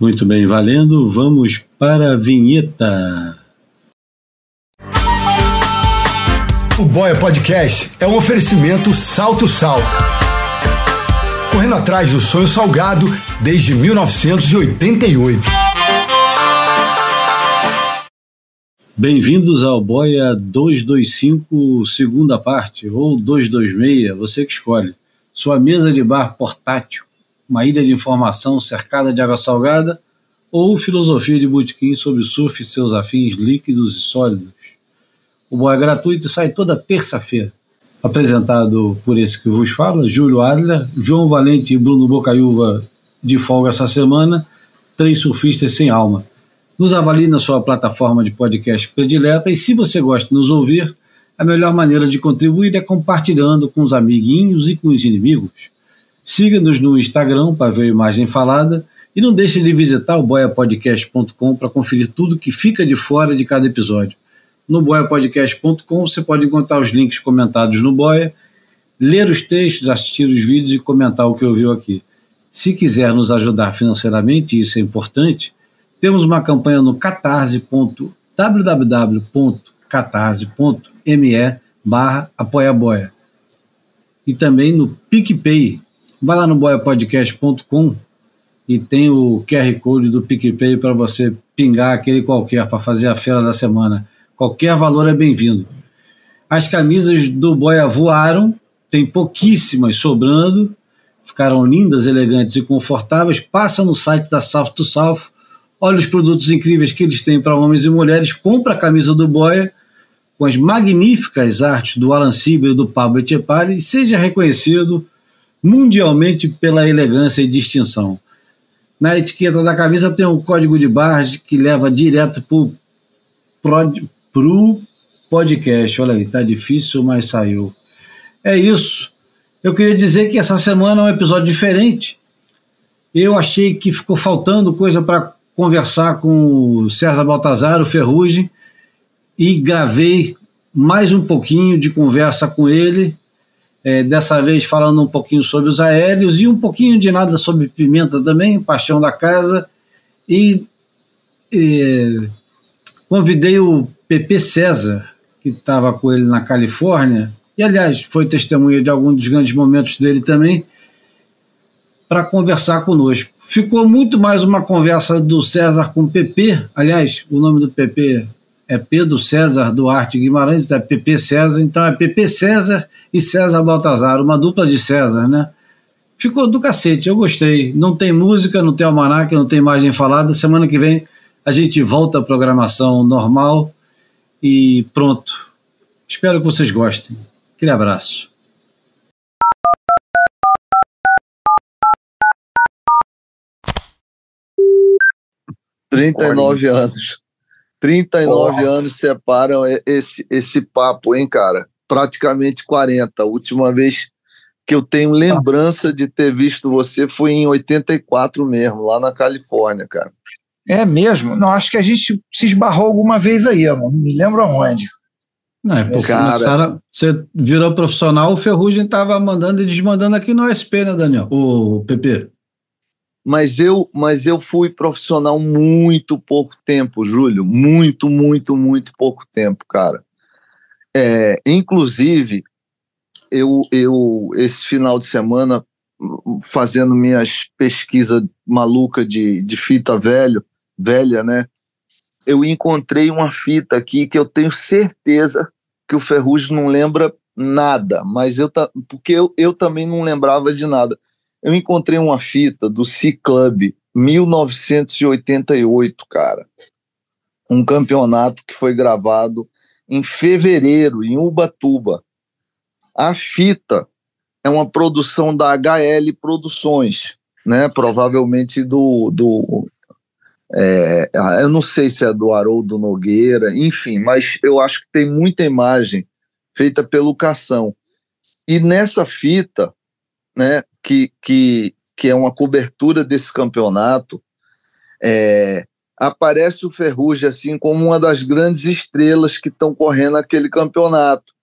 Muito bem, valendo. Vamos para a vinheta. O Boia Podcast é um oferecimento Salto Sal. Correndo atrás do sonho salgado desde 1988. Bem-vindos ao Boia 225, segunda parte, ou 226, você que escolhe. Sua mesa de bar portátil uma ilha de informação cercada de água salgada, ou filosofia de botequim sobre surf e seus afins líquidos e sólidos. O Boa é gratuito sai toda terça-feira. Apresentado por esse que vos fala, Júlio Adler, João Valente e Bruno Bocaiúva de folga essa semana, três surfistas sem alma. Nos avalie na sua plataforma de podcast predileta e se você gosta de nos ouvir, a melhor maneira de contribuir é compartilhando com os amiguinhos e com os inimigos. Siga-nos no Instagram para ver a imagem falada e não deixe de visitar o boiapodcast.com para conferir tudo que fica de fora de cada episódio. No boiapodcast.com você pode encontrar os links comentados no Boia, ler os textos, assistir os vídeos e comentar o que ouviu aqui. Se quiser nos ajudar financeiramente, isso é importante, temos uma campanha no catarse.www.catarse.me barra apoiaboia e também no PicPay, Vai lá no boiapodcast.com e tem o QR Code do PicPay para você pingar aquele qualquer para fazer a feira da semana. Qualquer valor é bem-vindo. As camisas do Boia voaram, tem pouquíssimas sobrando, ficaram lindas, elegantes e confortáveis. Passa no site da South to South, olha os produtos incríveis que eles têm para homens e mulheres, compra a camisa do Boia com as magníficas artes do Alan Sieber e do Pablo Etchepari e seja reconhecido mundialmente pela elegância e distinção. Na etiqueta da camisa tem um código de barras que leva direto para o podcast. Olha aí, tá difícil, mas saiu. É isso. Eu queria dizer que essa semana é um episódio diferente. Eu achei que ficou faltando coisa para conversar com o César Baltazar, o Ferrugem, e gravei mais um pouquinho de conversa com ele é, dessa vez falando um pouquinho sobre os aéreos e um pouquinho de nada sobre pimenta também, paixão da casa. E, e convidei o PP César, que estava com ele na Califórnia, e aliás foi testemunha de algum dos grandes momentos dele também, para conversar conosco. Ficou muito mais uma conversa do César com o PP, aliás, o nome do PP é Pedro César Duarte Guimarães, é PP César, então é PP César e César Baltazar, uma dupla de César, né? Ficou do cacete, eu gostei. Não tem música, não tem almanac, não tem imagem falada. Semana que vem a gente volta à programação normal e pronto. Espero que vocês gostem. Aquele abraço. Trinta e nove anos. 39 oh. anos separam esse, esse papo, hein, cara? Praticamente 40. A última vez que eu tenho lembrança de ter visto você foi em 84 mesmo, lá na Califórnia, cara. É mesmo? Não, acho que a gente se esbarrou alguma vez aí, amor. Não me lembro aonde. Não, é porque cara, você virou profissional, o Ferrugem estava mandando e desmandando aqui no SP, né, Daniel? O PP mas eu, mas eu fui profissional muito pouco tempo, Júlio, muito, muito, muito pouco tempo, cara. É, inclusive, eu, eu esse final de semana fazendo minhas pesquisas maluca de, de fita velho, velha, né? Eu encontrei uma fita aqui que eu tenho certeza que o Ferrugem não lembra nada, mas eu porque eu, eu também não lembrava de nada eu encontrei uma fita do C-Club 1988, cara. Um campeonato que foi gravado em fevereiro, em Ubatuba. A fita é uma produção da HL Produções, né? Provavelmente do. do é, eu não sei se é do Haroldo Nogueira, enfim, mas eu acho que tem muita imagem feita pelo Cação. E nessa fita, né, que, que, que é uma cobertura desse campeonato, é, aparece o Ferrugem assim como uma das grandes estrelas que estão correndo aquele campeonato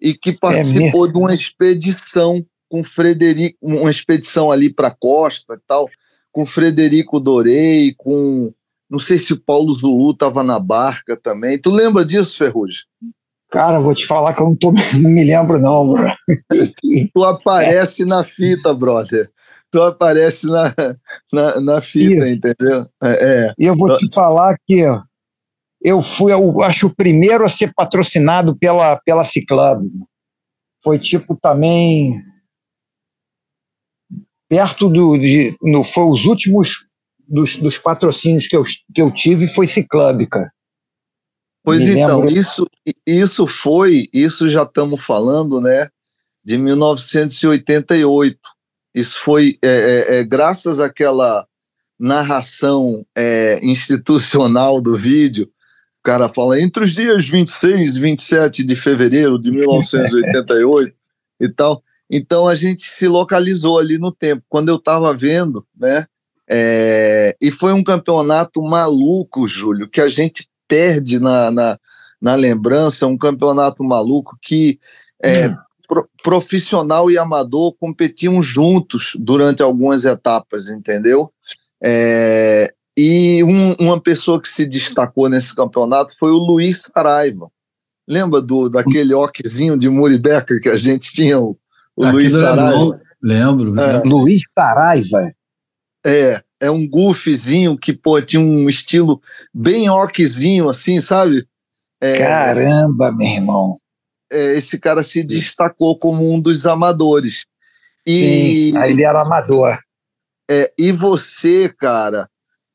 e que é participou é de uma expedição com Frederico, uma expedição ali para a costa e tal, com Frederico Dorei, com. Não sei se o Paulo Zulu estava na barca também. Tu lembra disso, Ferrugem? Cara, vou te falar que eu não, tô, não me lembro, não, bro. tu aparece é. na fita, brother. Tu aparece na, na, na fita, e, entendeu? É, é. E eu vou te falar que eu fui, eu acho, o primeiro a ser patrocinado pela, pela Ciclab. Foi tipo também perto do. De, no, foi os últimos dos, dos patrocínios que eu, que eu tive foi Ciclab, cara. Pois então, isso, isso foi, isso já estamos falando, né, de 1988. Isso foi é, é, é, graças àquela narração é, institucional do vídeo. O cara fala entre os dias 26 e 27 de fevereiro de 1988 e tal. Então a gente se localizou ali no tempo. Quando eu estava vendo, né? É, e foi um campeonato maluco, Júlio, que a gente perde na, na, na lembrança, um campeonato maluco que é, hum. pro, profissional e amador competiam juntos durante algumas etapas, entendeu? É, e um, uma pessoa que se destacou nesse campeonato foi o Luiz Saraiva. Lembra do, daquele oquezinho de Muribeca que a gente tinha, o, o Luiz Saraiva? Lembro. É. Luiz Saraiva. É, é um goofzinho que, pô, tinha um estilo bem orquezinho, assim, sabe? É, Caramba, meu irmão. É, esse cara se destacou como um dos amadores. E, Sim, aí ele era amador. É, e você, cara,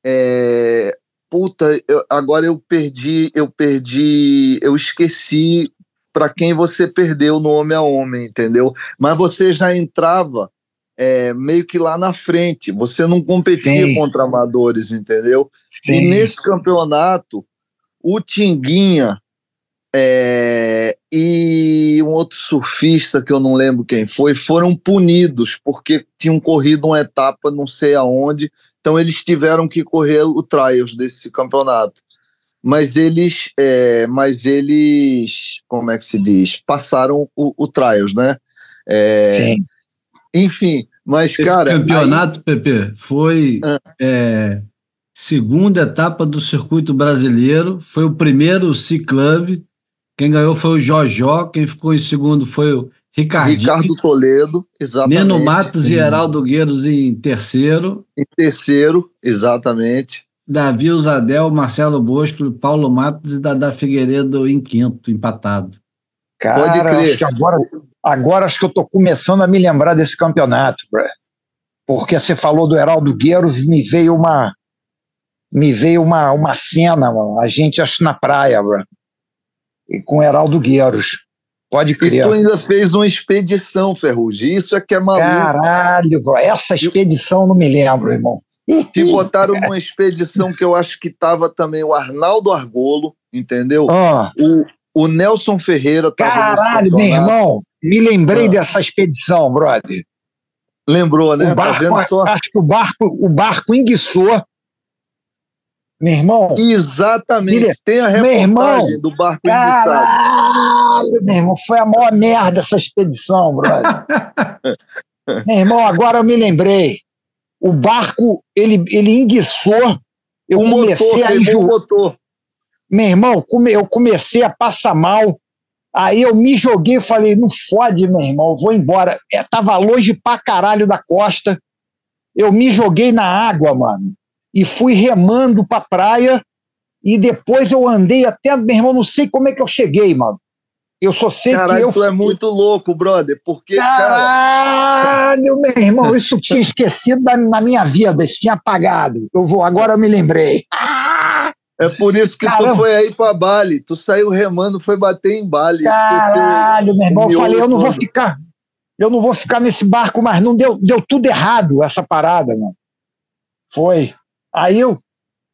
é, puta, eu, agora eu perdi, eu perdi, eu esqueci para quem você perdeu no homem a homem, entendeu? Mas você já entrava é, meio que lá na frente. Você não competia Sim. contra amadores, entendeu? Sim. E nesse campeonato, o Tinguinha é, e um outro surfista que eu não lembro quem foi foram punidos porque tinham corrido uma etapa não sei aonde, então eles tiveram que correr o trials desse campeonato. Mas eles, é, mas eles, como é que se diz, passaram o, o trials, né? É, Sim. Enfim, mas, Esse cara. campeonato, aí... Pepe, foi ah. é, segunda etapa do circuito brasileiro, foi o primeiro C-Club. Quem ganhou foi o Jojó, quem ficou em segundo foi o Ricardinho. Ricardo Toledo, exatamente. Neno Matos e Heraldo Gueiros em terceiro. Em terceiro, exatamente. Davi Usadel, Marcelo Bosco, Paulo Matos e Dada Figueiredo em quinto, empatado. Cara, Pode crer. Acho que agora, agora acho que eu estou começando a me lembrar desse campeonato, bro. porque você falou do Heraldo Gueiros, me veio uma me veio uma, uma cena, mano. a gente acho na praia, bro. e com o Heraldo Gueiros. Pode crer. E tu ainda fez uma expedição, Ferrugem. Isso é que é maluco. Caralho, bro. essa expedição não me lembro, irmão. Que botaram uma expedição que eu acho que tava também o Arnaldo Argolo, entendeu? Ah. O, o Nelson Ferreira Caralho, meu irmão, me lembrei ah. dessa expedição, brother. Lembrou, né? O tá barco, tá só... Acho que o barco, o barco enguiçou. Meu irmão. Exatamente. Tem a reportagem irmão, do barco caralho, enguiçado. Meu irmão, foi a maior merda essa expedição, brother. meu irmão, agora eu me lembrei. O barco, ele, ele enguiçou. Eu o comecei motor, a enjoar. motor. Meu irmão, eu comecei a passar mal. Aí eu me joguei e falei, não fode, meu irmão, vou embora. É, tava longe pra caralho da costa. Eu me joguei na água, mano. E fui remando pra praia. E depois eu andei até, meu irmão, não sei como é que eu cheguei, mano. Eu só sei Caralho, que eu. tu é muito louco, brother, porque. Caralho, cara... meu irmão, isso tinha esquecido na minha vida, isso tinha apagado. Eu vou, agora eu me lembrei. Ah! É por isso que Caramba. tu foi aí para Bali. Tu saiu remando, foi bater em Bali. Caralho, meu irmão, eu falei, eu não vou ficar. Eu não vou ficar nesse barco, mas não deu, deu tudo errado essa parada, mano. Foi. Aí eu,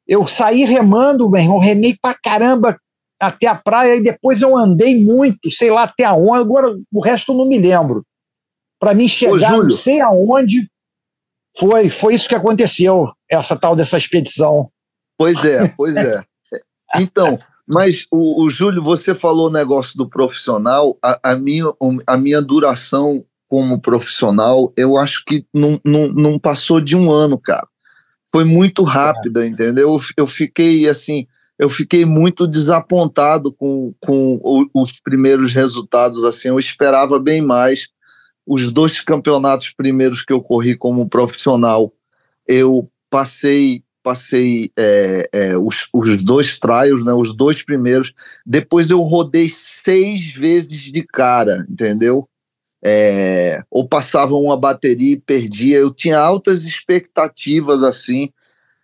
eu saí remando, meu irmão, remei pra caramba até a praia e depois eu andei muito, sei lá até aonde, agora o resto eu não me lembro. Para mim chegar, Ô, não sei aonde, foi, foi isso que aconteceu, essa tal dessa expedição. Pois é, pois é. Então, mas o, o Júlio, você falou o negócio do profissional, a, a, minha, a minha duração como profissional, eu acho que não, não, não passou de um ano, cara. foi muito rápida, entendeu? Eu, eu fiquei assim, eu fiquei muito desapontado com, com os primeiros resultados. Assim, eu esperava bem mais. Os dois campeonatos primeiros que eu corri como profissional, eu passei passei é, é, os, os dois trials, né, os dois primeiros. Depois eu rodei seis vezes de cara, entendeu? É, ou passava uma bateria e perdia. Eu tinha altas expectativas assim.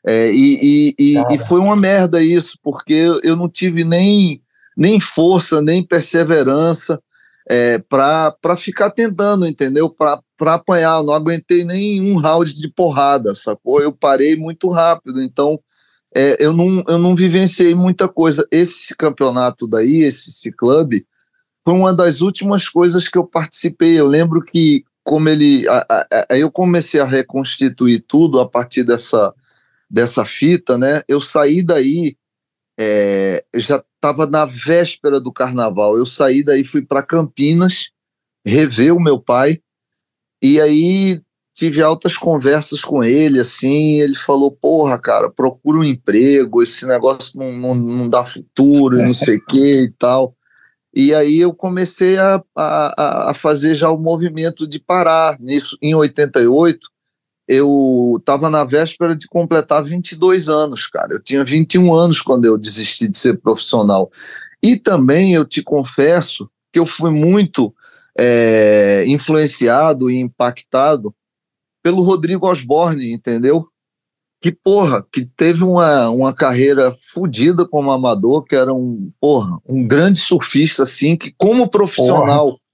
É, e, e, e, e, foi uma merda isso, porque eu não tive nem, nem força, nem perseverança é, para ficar tentando, entendeu? Para apanhar. Eu não aguentei nem um round de porrada, sacou? Eu parei muito rápido, então é, eu, não, eu não vivenciei muita coisa. Esse campeonato daí, esse, esse clube, foi uma das últimas coisas que eu participei. Eu lembro que, como ele. Aí eu comecei a reconstituir tudo a partir dessa dessa fita, né? Eu saí daí, é, já estava na véspera do carnaval. Eu saí daí, fui para Campinas, rever o meu pai, e aí tive altas conversas com ele, assim, ele falou, porra, cara, procura um emprego, esse negócio não, não, não dá futuro, não sei o que e tal. E aí eu comecei a, a, a fazer já o movimento de parar. Nisso, em 88, eu estava na véspera de completar 22 anos, cara. Eu tinha 21 anos quando eu desisti de ser profissional. E também eu te confesso que eu fui muito é, influenciado e impactado pelo Rodrigo Osborne, entendeu? Que porra, que teve uma, uma carreira fodida como amador, que era um, porra, um grande surfista, assim, que como profissional porra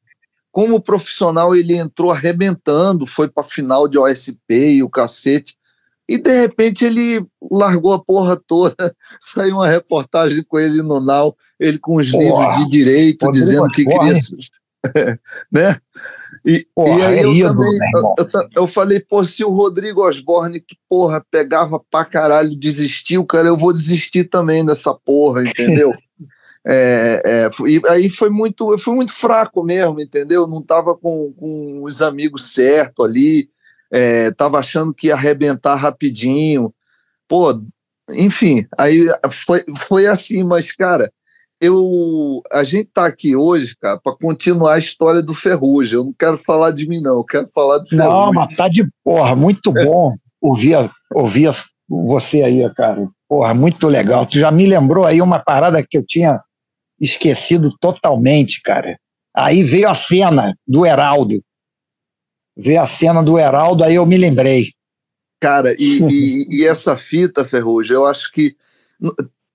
como profissional ele entrou arrebentando, foi para final de OSP e o cacete. E de repente ele largou a porra toda. Saiu uma reportagem com ele no Nau, ele com os porra, livros de direito, dizendo que queria. né? E, porra, e aí é eu, ídolo, também, eu, eu, eu, falei, pô, se o Rodrigo Osborne, que porra, pegava pra caralho, desistiu, cara, eu vou desistir também dessa porra, entendeu? É, é, e aí foi muito, eu fui muito fraco mesmo, entendeu? Não estava com, com os amigos certos ali, estava é, achando que ia arrebentar rapidinho. Pô, enfim, aí foi, foi assim, mas, cara, eu a gente tá aqui hoje, cara, para continuar a história do Ferrugem. Eu não quero falar de mim, não, eu quero falar do Ferrugem. Não, mas tá de porra, muito bom ouvir, ouvir você aí, cara. Porra, muito legal. Tu já me lembrou aí uma parada que eu tinha esquecido totalmente, cara. Aí veio a cena do Heraldo. Veio a cena do Heraldo, aí eu me lembrei. Cara, e, e, e essa fita, Ferrugem, eu acho que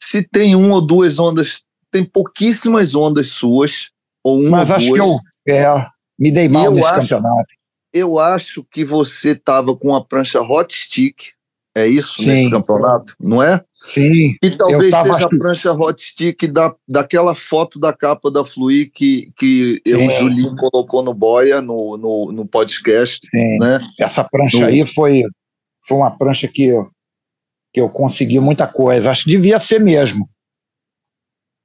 se tem uma ou duas ondas, tem pouquíssimas ondas suas, ou uma Mas ou acho duas. que eu é, me dei mal nesse acho, campeonato. Eu acho que você estava com a prancha hot stick, é isso, Sim. nesse campeonato, não é? Sim. E talvez seja a prancha hot stick da, daquela foto da capa da Fluir que, que eu, o Julinho colocou no Boia, no, no, no podcast. Sim. Né? Essa prancha no... aí foi, foi uma prancha que eu, que eu consegui muita coisa. Acho que devia ser mesmo.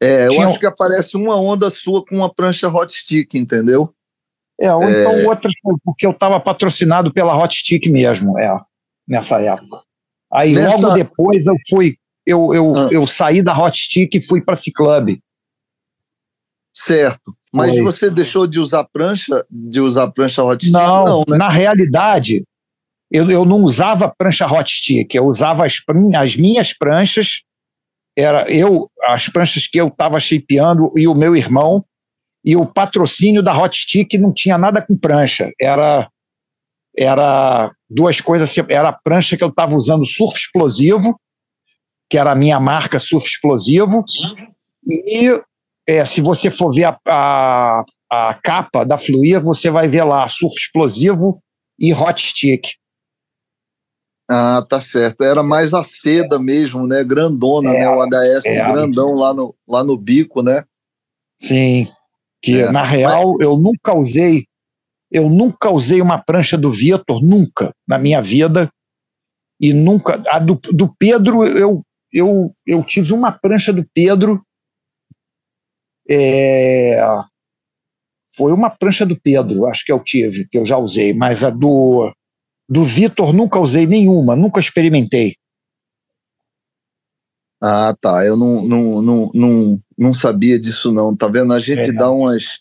É, eu Tinha... acho que aparece uma onda sua com uma prancha hot stick, entendeu? É, ou é... então outras, porque eu estava patrocinado pela hot stick mesmo, é, nessa época. Aí Nessa... logo depois eu fui eu, eu, ah. eu saí da Hot Stick e fui para C-Club. Certo. Mas Foi. você deixou de usar prancha, de usar prancha Hot Stick? Não, não né? na realidade, eu, eu não usava prancha Hot Stick, eu usava as, as minhas pranchas, era eu as pranchas que eu estava shapeando e o meu irmão, e o patrocínio da Hot Stick não tinha nada com prancha, era era duas coisas, era a prancha que eu estava usando surf explosivo que era a minha marca Surf Explosivo. E é, se você for ver a, a, a, capa da Fluir, você vai ver lá Surf Explosivo e Hot Stick. Ah, tá certo. Era mais a seda mesmo, né? Grandona, é, né? O HS é, grandão lá no, lá no bico, né? Sim. Que é. na real eu nunca usei, eu nunca usei uma prancha do Vitor, nunca na minha vida. E nunca. A do, do Pedro eu eu, eu tive uma prancha do Pedro. É, foi uma prancha do Pedro, acho que eu tive, que eu já usei, mas a do, do Vitor nunca usei nenhuma, nunca experimentei. Ah, tá. Eu não, não, não, não, não sabia disso, não. Tá vendo? A gente é, dá umas.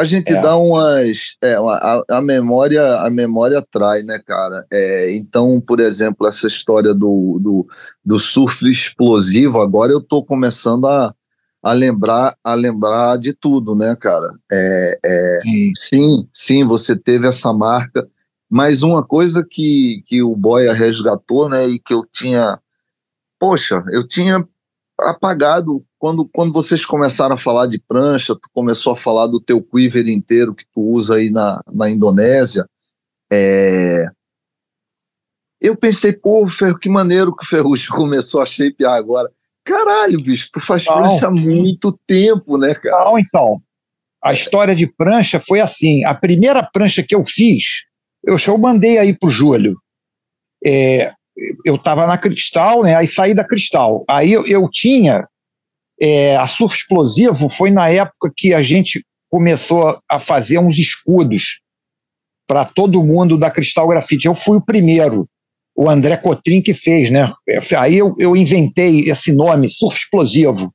A gente é. dá umas. É, a, a, memória a memória trai, né, cara? É, então, por exemplo, essa história do, do, do surf explosivo, agora eu tô começando a, a lembrar a lembrar de tudo, né, cara? É, é, sim, sim, você teve essa marca. Mas uma coisa que, que o Boia resgatou, né, e que eu tinha poxa, eu tinha apagado quando, quando vocês começaram a falar de prancha, tu começou a falar do teu quiver inteiro que tu usa aí na, na Indonésia. É... Eu pensei, pô, que maneiro que o Ferrugem começou a shapear agora. Caralho, bicho, tu faz Não. prancha há muito tempo, né, cara? Não, então. A história de prancha foi assim. A primeira prancha que eu fiz, eu já mandei aí pro Júlio. É, eu estava na Cristal, né? Aí saí da Cristal. Aí eu, eu tinha é, a Surf Explosivo foi na época que a gente começou a fazer uns escudos para todo mundo da Cristal Grafite. Eu fui o primeiro, o André Cotrim que fez, né? Aí eu, eu inventei esse nome, Surf Explosivo.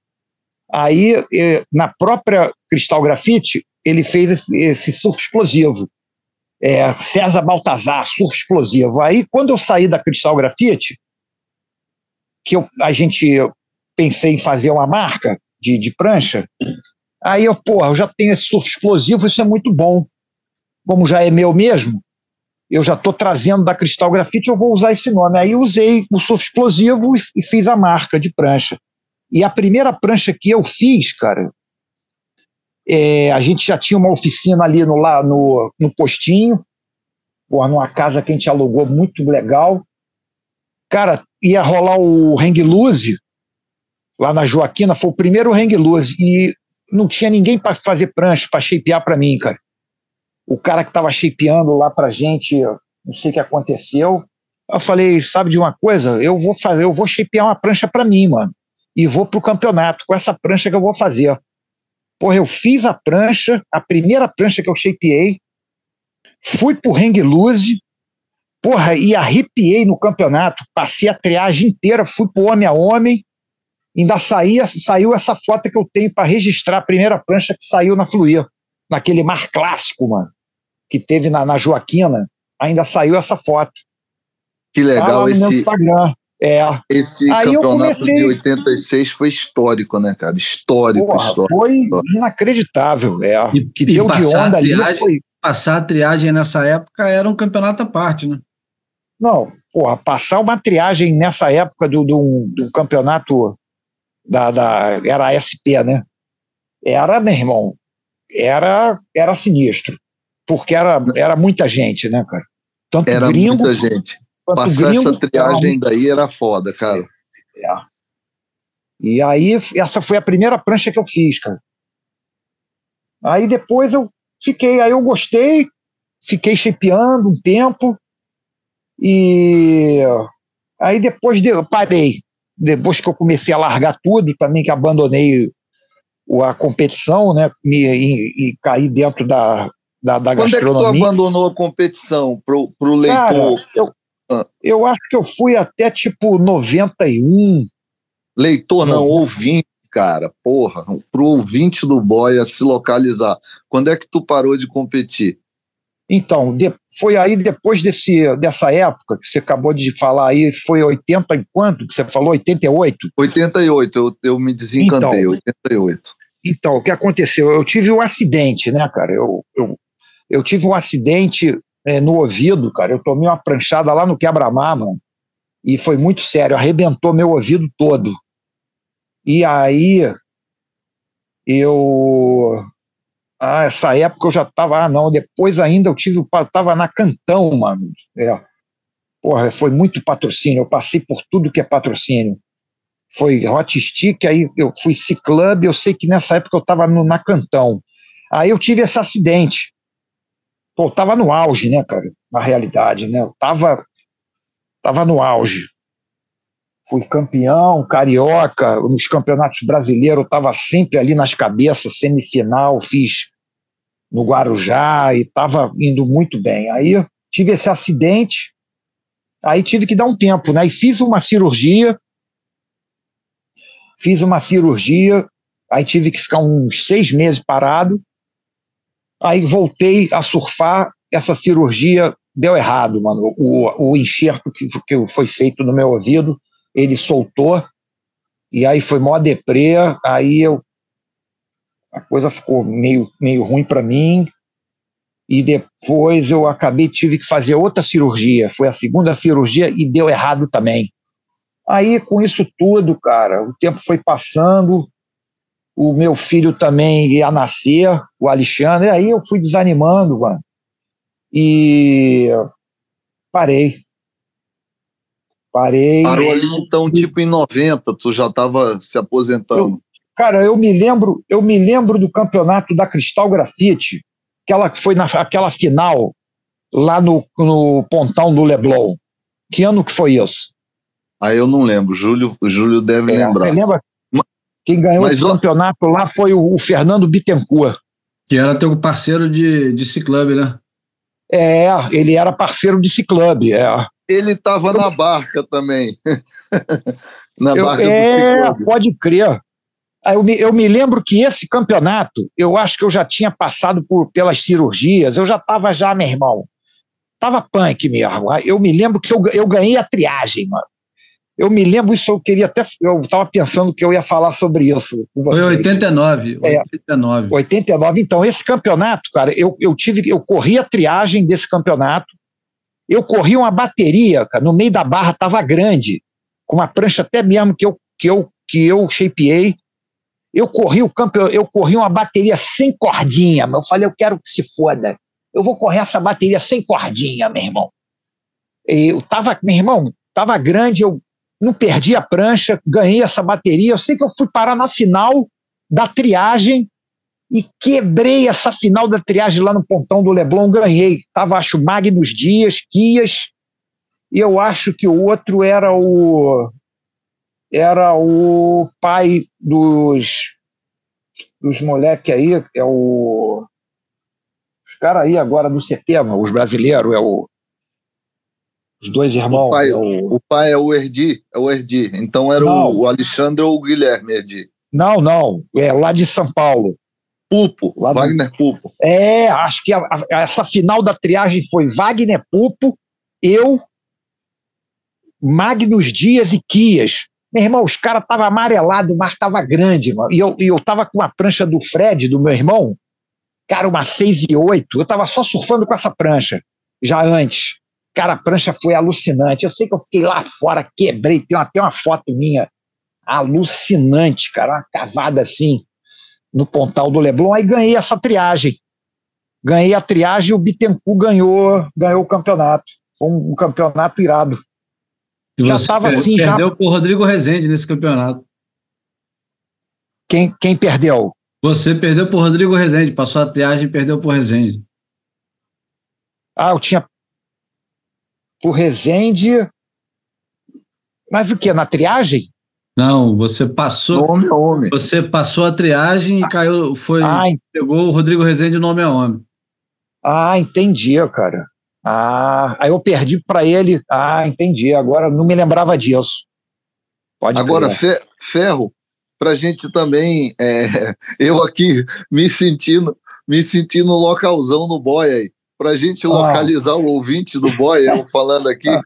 Aí, é, na própria Cristal Grafite, ele fez esse, esse surf explosivo é, César Baltazar, surf explosivo. Aí, quando eu saí da Cristal Grafite, que eu, a gente pensei em fazer uma marca de, de prancha, aí eu, porra, eu já tenho esse surf explosivo, isso é muito bom. Como já é meu mesmo, eu já estou trazendo da Cristal Grafite, eu vou usar esse nome. Aí usei o surf explosivo e, fiz a marca de prancha. E a primeira prancha que eu fiz, cara, é, a gente já tinha uma oficina ali no, lá no, no postinho, porra, numa casa que a gente alugou muito legal. Cara, ia rolar o hang loose lá na Joaquina, foi o primeiro hang loose e não tinha ninguém para fazer prancha, para shapear para mim, cara. O cara que estava shapeando lá pra gente, não sei o que aconteceu. Eu falei, sabe de uma coisa? Eu vou fazer, eu vou shapear uma prancha para mim, mano. E vou pro campeonato com essa prancha que eu vou fazer. Porra, eu fiz a prancha, a primeira prancha que eu shapeei, fui pro hang loose, porra, e arrepiei no campeonato, passei a triagem inteira, fui pro homem a homem, ainda saía, saiu essa foto que eu tenho para registrar a primeira prancha que saiu na Fluir, naquele mar clássico, mano, que teve na, na Joaquina, ainda saiu essa foto. Que legal ah, esse. Instagram. É. Esse Aí campeonato comecei... de 86 foi histórico, né, cara? Histórico, Porra, histórico. Foi inacreditável. É. E, que deu de onda triagem, ali foi... Passar a triagem nessa época era um campeonato à parte, né? Não, porra, passar uma triagem nessa época do, do, do campeonato da, da. Era a SP, né? Era, meu irmão, era, era sinistro. Porque era, era muita gente, né, cara? Tanto era gringo, muita gente Passar gringo, essa triagem daí era foda, cara. É. E aí, essa foi a primeira prancha que eu fiz, cara. Aí depois eu fiquei, aí eu gostei, fiquei shapeando um tempo, e aí depois de, eu parei. Depois que eu comecei a largar tudo, também que abandonei a competição, né, me, e, e caí dentro da, da, da Quando gastronomia. Quando é que tu abandonou a competição pro, pro leitor? Cara, eu, ah. Eu acho que eu fui até tipo 91. Leitor não, ouvinte, cara. Porra, pro ouvinte do Boia se localizar. Quando é que tu parou de competir? Então, de, foi aí depois desse, dessa época que você acabou de falar aí, foi 80 e quanto que você falou? 88? 88, eu, eu me desencantei, então, 88. Então, o que aconteceu? Eu tive um acidente, né, cara? Eu, eu, eu tive um acidente é, no ouvido, cara. Eu tomei uma pranchada lá no quebra-mar, mano. E foi muito sério, arrebentou meu ouvido todo. E aí eu ah, essa época eu já tava, ah, não, depois ainda eu tive, eu tava na Cantão, mano. É. Porra, foi muito patrocínio, eu passei por tudo que é patrocínio. Foi Hot Stick, aí eu fui C-Club, eu sei que nessa época eu tava no, na Cantão. Aí eu tive esse acidente pô, tava no auge, né, cara? Na realidade, né? Eu tava, tava no auge. Fui campeão, carioca, nos campeonatos brasileiros, eu tava sempre ali nas cabeças, semifinal, fiz no Guarujá e tava indo muito bem. Aí tive esse acidente, aí tive que dar um tempo, né? E fiz uma cirurgia. fiz uma cirurgia, aí tive que ficar uns seis meses parado, aí voltei a surfar, essa cirurgia deu errado, mano. O, o enxerto que, que foi feito no meu ouvido, ele soltou, e aí foi mó deprê, aí eu a coisa ficou meio, meio ruim para mim, e depois eu acabei, tive que fazer outra cirurgia, foi a segunda cirurgia e deu errado também. Aí, com isso tudo, cara, o tempo foi passando, o meu filho também ia nascer, o Alexandre, aí eu fui desanimando, mano. E parei. Parei. Parou ali então, tipo em 90, tu já estava se aposentando. Eu, cara, eu me lembro, eu me lembro do campeonato da Cristal Grafite, aquela que foi naquela final lá no, no pontão do Leblon. Que ano que foi isso? Aí eu não lembro. Júlio, Júlio deve é, lembrar. lembra? Quem ganhou Mas esse o... campeonato lá foi o, o, Fernando Bittencourt. Que era teu parceiro de, de ciclube, né? É, ele era parceiro de ciclube, é. Ele estava na barca também. na eu, barca é, do ciclube. pode crer. Eu me, eu me lembro que esse campeonato, eu acho que eu já tinha passado por, pelas cirurgias, eu já estava já, meu irmão, tava punk mesmo. Eu me lembro que eu, eu ganhei a triagem, mano. Eu me lembro isso, eu queria até. Eu estava pensando que eu ia falar sobre isso. Foi 89, é, 89. 89. Então, esse campeonato, cara, eu, eu tive. Eu corri a triagem desse campeonato. Eu corri uma bateria, cara, no meio da barra estava grande, com uma prancha até mesmo que eu, que eu, que eu shapeei. Eu corri o campeão, eu corri uma bateria sem cordinha, mas eu falei, eu quero que se foda. Eu vou correr essa bateria sem cordinha, meu irmão. Eu tava, meu irmão, tava grande, eu não perdi a prancha, ganhei essa bateria. Eu sei que eu fui parar na final da triagem e quebrei essa final da triagem lá no pontão do Leblon, ganhei. Tava, acho, Magnus Dias, Kias, e eu acho que o outro era o era o pai dos dos moleques aí, é o os caras aí agora do Setema, os brasileiros, é o os dois irmãos. O pai é o, o, pai é o Erdi, é o Erdi. Então era o, o, Alexandre ou o Guilherme Erdi? Não, não, é lá de São Paulo. Pupo, lá Wagner do... Pupo. É, acho que a, a, essa final da triagem foi Wagner Pupo, eu, Magnus Dias e Kias. Meu irmão, os caras estavam amarelados, o mar estava grande. E eu, e eu tava com a prancha do Fred, do meu irmão, cara, uma 6 e 8. Eu tava só surfando com essa prancha, já antes. Cara, a prancha foi alucinante. Eu sei que eu fiquei lá fora, quebrei, tem até uma foto minha alucinante, cara, uma cavada assim no pontal do Leblon. Aí ganhei essa triagem. Ganhei a triagem e o Bittencourt ganhou, ganhou o campeonato. Foi um, um campeonato irado. E já estava assim, perdeu já. Perdeu por Rodrigo Rezende nesse campeonato. Quem, quem perdeu? Você perdeu por Rodrigo Rezende, passou a triagem e perdeu por Rezende. Ah, eu tinha o Rezende. Mas o que? Na triagem? Não, você passou. Homem a homem. Você passou a triagem e caiu. Foi, ah, pegou o Rodrigo Rezende nome a homem. Ah, entendi, cara. Ah, aí eu perdi para ele. Ah, entendi. Agora não me lembrava disso. Pode Agora, fe, Ferro, para a gente também, é, eu aqui me sentindo, me sentindo localzão no boy aí para a gente localizar ah. o ouvinte do boy, eu falando aqui, ah.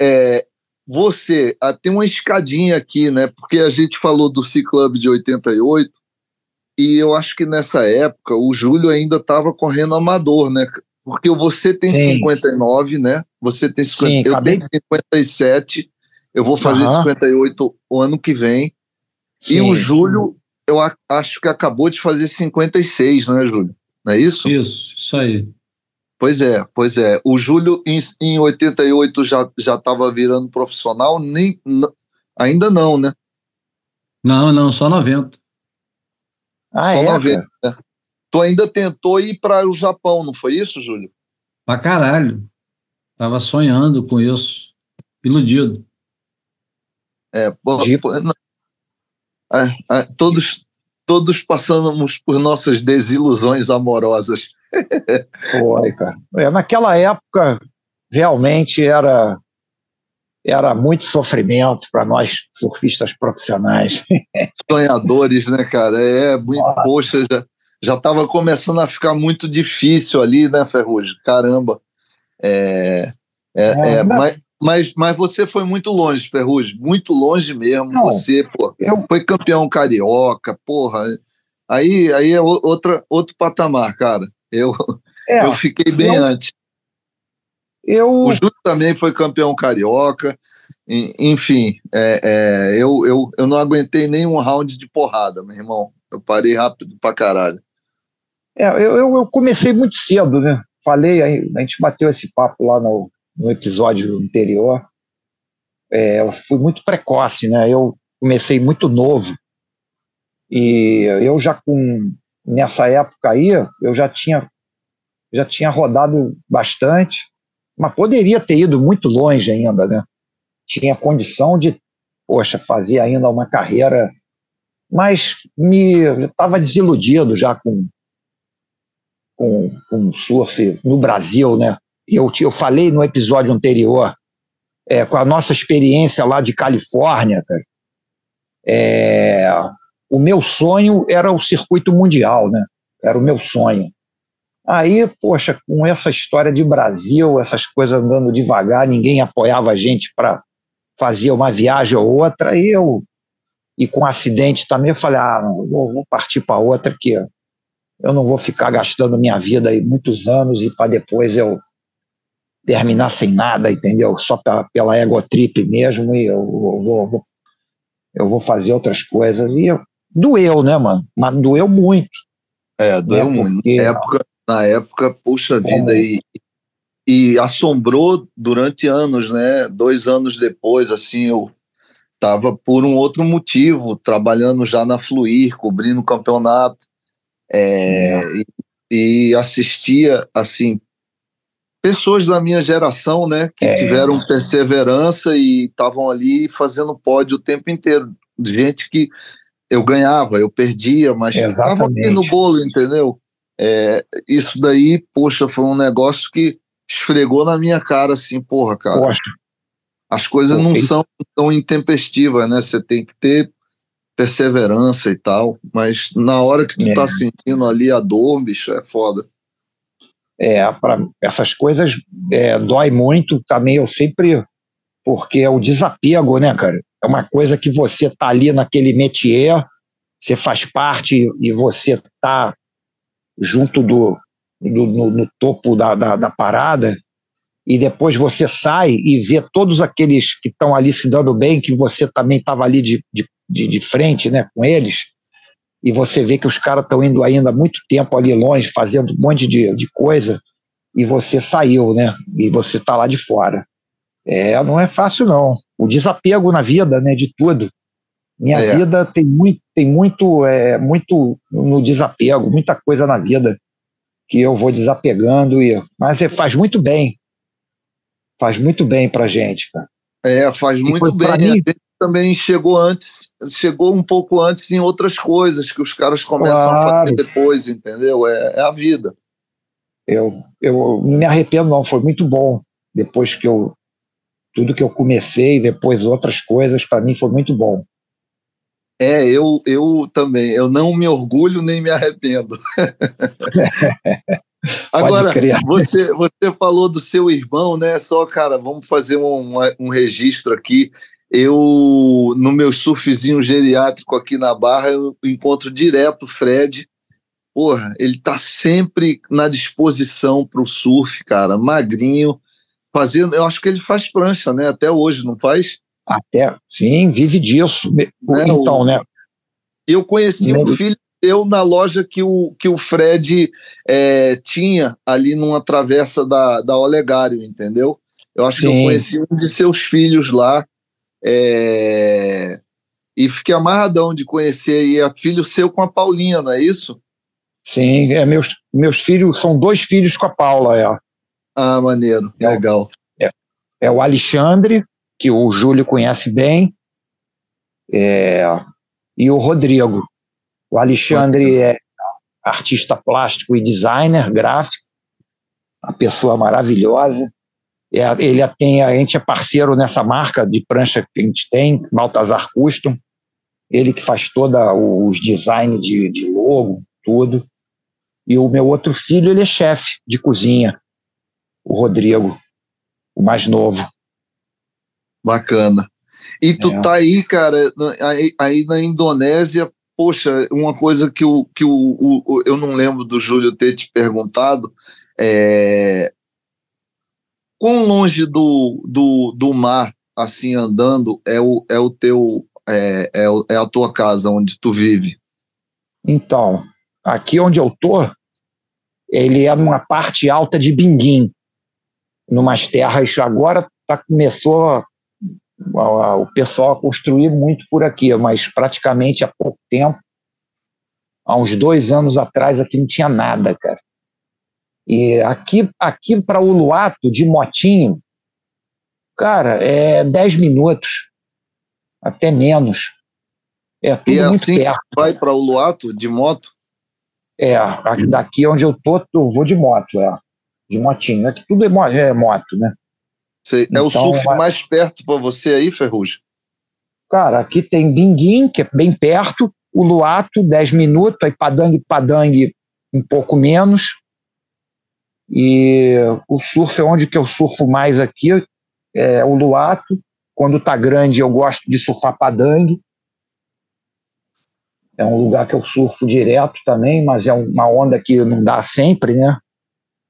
é, você ah, tem uma escadinha aqui, né? Porque a gente falou do C-Club de 88 e eu acho que nessa época o Júlio ainda estava correndo amador, né? Porque você tem Sim. 59, né? Você tem 50, Sim, eu tenho 57, eu vou fazer uhum. 58 o ano que vem. Sim. E o Júlio, eu acho que acabou de fazer 56, né, Júlio? Não é isso? Isso, isso aí. Pois é, pois é. O Júlio, em, em 88, já estava virando profissional? Nem, ainda não, né? Não, não, só 90. Ah, só é, 90. Né? Tu ainda tentou ir para o Japão, não foi isso, Júlio? Pra caralho. Tava sonhando com isso. Iludido. É, não, é, é, todos, todos passamos por nossas desilusões amorosas. Foi, cara. É, naquela época, realmente era era muito sofrimento para nós surfistas profissionais. Sonhadores, né, cara? É, muito, poxa, já, já estava começando a ficar muito difícil ali, né, Ferrugem? Caramba. É, é, é, é mas, mas, mas você foi muito longe, Ferrugem, muito longe mesmo. Não, você, pô, eu... foi campeão carioca, porra. Aí, aí é outra, outro patamar, cara. Eu, é, eu fiquei bem eu, antes. Eu... O Júlio também foi campeão carioca. Enfim, é, é, eu, eu, eu não aguentei nenhum round de porrada, meu irmão. Eu parei rápido pra caralho. É, eu, eu comecei muito cedo, né? Falei, a gente bateu esse papo lá no, no episódio anterior. É, eu fui muito precoce, né? Eu comecei muito novo. E eu já com nessa época aí, eu já tinha já tinha rodado bastante, mas poderia ter ido muito longe ainda, né? Tinha condição de, poxa, fazer ainda uma carreira, mas me estava desiludido já com com, com surf no Brasil, né? Eu, eu falei no episódio anterior, é, com a nossa experiência lá de Califórnia, cara, é, o meu sonho era o circuito mundial, né? Era o meu sonho. Aí, poxa, com essa história de Brasil, essas coisas andando devagar, ninguém apoiava a gente para fazer uma viagem ou outra, e eu, e com acidente também, eu falei, ah, vou, vou partir para outra que eu não vou ficar gastando minha vida aí muitos anos e para depois eu terminar sem nada, entendeu? Só pela, pela egotrip mesmo, e eu, eu vou, vou, eu vou fazer outras coisas. E eu, doeu, né, mano? Mas doeu muito. É, doeu né? muito. Na época, na época, puxa vida, e, e assombrou durante anos, né? Dois anos depois, assim, eu estava por um outro motivo, trabalhando já na Fluir, cobrindo o campeonato, é, e, e, assistia, assim, pessoas da minha geração, né, que é. tiveram perseverança e estavam ali fazendo pódio o tempo inteiro. Gente que eu ganhava, eu perdia, mas estava aqui no bolo, entendeu? É, isso daí, poxa, foi um negócio que esfregou na minha cara assim, porra, cara. Poxa. As coisas não são tão intempestivas, né? Você tem que ter perseverança e tal, mas na hora que tu tá é. tá sentindo ali a dor, bicho, é foda. É, para essas coisas é, dói muito também, eu sempre, porque é o desapego, né, cara? É uma coisa que você tá ali naquele métier, você faz parte e você tá junto do, do no, no, topo da, da, da, parada, e depois você sai e vê todos aqueles que estão ali se dando bem, que você também estava ali de, de, de, frente né, com eles, e você vê que os caras estão indo ainda muito tempo ali longe, fazendo um monte de, de coisa, e você saiu, né? E você está lá de fora. É, não é fácil, não. O desapego na vida, né, de tudo. Minha é. vida tem muito, tem muito, é, muito no desapego, muita coisa na vida que eu vou desapegando e, mas é, faz muito bem, faz muito bem para gente, cara. É, faz muito bem. Mim, também chegou antes, chegou um pouco antes em outras coisas que os caras começam claro. a fazer depois, entendeu? É, é a vida. Eu, eu não me arrependo não, foi muito bom depois que eu tudo que eu comecei, depois outras coisas, para mim foi muito bom. É, eu, eu também. Eu não me orgulho nem me arrependo. Agora, você, você falou do seu irmão, né? Só, cara, vamos fazer um, um registro aqui. Eu, no meu surfzinho geriátrico aqui na Barra, eu encontro direto o Fred. Porra, ele tá sempre na disposição para o surf, cara, magrinho, fazendo. Eu acho que ele faz prancha, né? Até hoje, não faz? Até, sim, vive disso. Né, então, o, né? Eu conheci um filho eu na loja que o, que o Fred é, tinha ali numa travessa da, da Olegário, entendeu? Eu acho Sim. que eu conheci um de seus filhos lá é, e fiquei amarradão de conhecer e é filho seu com a Paulinha, não é isso? Sim, é meus, meus filhos são dois filhos com a Paula, é. Ah, maneiro, é, legal. É, é o Alexandre que o Júlio conhece bem, é, e o Rodrigo. O Alexandre é artista plástico e designer gráfico, uma pessoa maravilhosa. É, ele tem, a gente é parceiro nessa marca de prancha que a gente tem, Baltazar Custom. Ele que faz toda os designs de, de logo, tudo. E o meu outro filho, ele é chefe de cozinha, o Rodrigo, o mais novo. Bacana. E tu é. tá aí, cara, aí, aí, na Indonésia, poxa, uma coisa que, o, que o, o, eu não lembro do Júlio ter te perguntado, é, quão longe do, do, do mar, assim, andando, é o, é o teu, é, é, é a tua casa, onde tu vive? Então, aqui onde eu tô, ele é numa parte alta de Binguim, numas terras, agora tá, começou o pessoal a construir muito por aqui, mas praticamente há pouco tempo, há uns dois anos atrás, aqui não tinha nada, cara. E aqui, aqui para Uluato, de motinho, cara, é 10 minutos, até menos. É tudo e muito assim perto. vai para Uluato de moto? É, daqui onde eu tô, eu vou de moto, é. De motinho. Aqui tudo é, é moto, né? Você, então, é o então, surf mais perto para você aí, Ferrugem? Cara, aqui tem Binguim, que é bem perto, o Luato, 10 minutos, aí Padang Padang um pouco menos. E o surf é onde que eu surfo mais aqui, é o Luato. Quando tá grande, eu gosto de surfar Padang. É um lugar que eu surfo direto também, mas é uma onda que não dá sempre, né?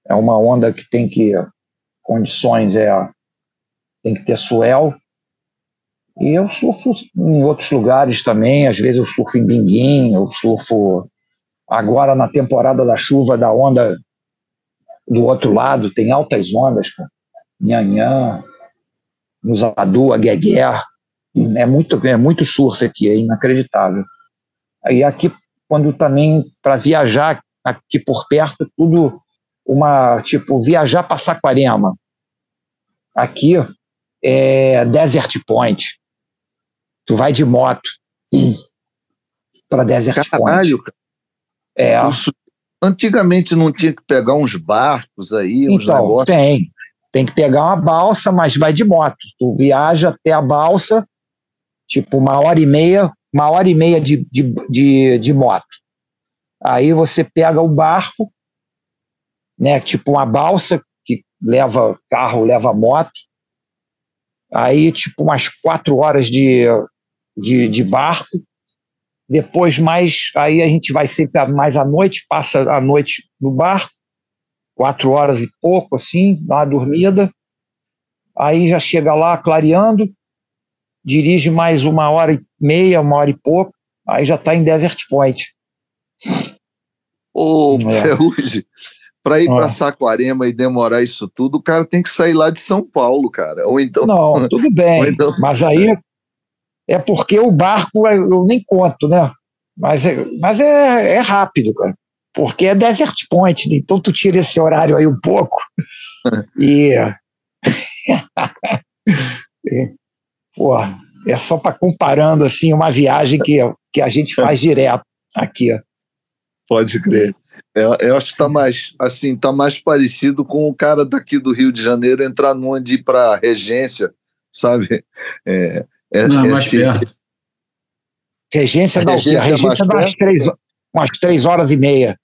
É uma onda que tem que condições é tem que ter swell. E eu surfo em outros lugares também, às vezes eu surfo em Binguim, eu surfo agora na temporada da chuva, da onda do outro lado, tem altas ondas. Nhanhã, nos Adu, Gueguer, é muito, é muito surf aqui, é inacreditável. E aqui, quando também, para viajar aqui por perto, tudo uma, tipo, viajar para Saquarema. Aqui, é Desert Point. Tu vai de moto para Desert Caralho, Point. É. Antigamente não tinha que pegar uns barcos aí, uns então, negócios. Tem. Tem que pegar uma balsa, mas vai de moto. Tu viaja até a balsa, tipo uma hora e meia, uma hora e meia de, de, de, de moto. Aí você pega o barco, né? Tipo uma balsa que leva carro, leva moto. Aí, tipo, umas quatro horas de, de, de barco. Depois, mais, aí a gente vai sempre mais à noite, passa a noite no barco, quatro horas e pouco, assim, dá uma dormida. Aí já chega lá clareando, dirige mais uma hora e meia, uma hora e pouco, aí já está em Desert Point. Ô, é. Ferrugem, para ir ah. para Saquarema e demorar isso tudo, o cara tem que sair lá de São Paulo, cara. Ou então. Não, tudo bem. Então... Mas aí é porque o barco eu nem conto, né? Mas é, mas é, é rápido, cara. Porque é Desert Point, né? então tu tira esse horário aí um pouco. e. Pô, é só para comparando assim uma viagem que, que a gente faz direto aqui. Pode crer. Eu, eu acho que está mais assim, tá mais parecido com o cara daqui do Rio de Janeiro entrar numa de ir para regência, sabe? É, é, Não, é mais assim, perto. Regência dá regência, regência dá umas três, umas três horas e meia.